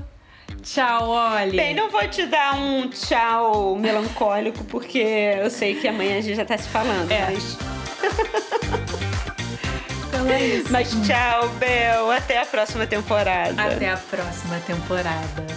Tchau, Olha. Bem, não vou te dar um tchau melancólico, porque eu sei que amanhã a gente já está se falando, é. mas. então é isso. Mas tchau, Bel. Até a próxima temporada. Até a próxima temporada.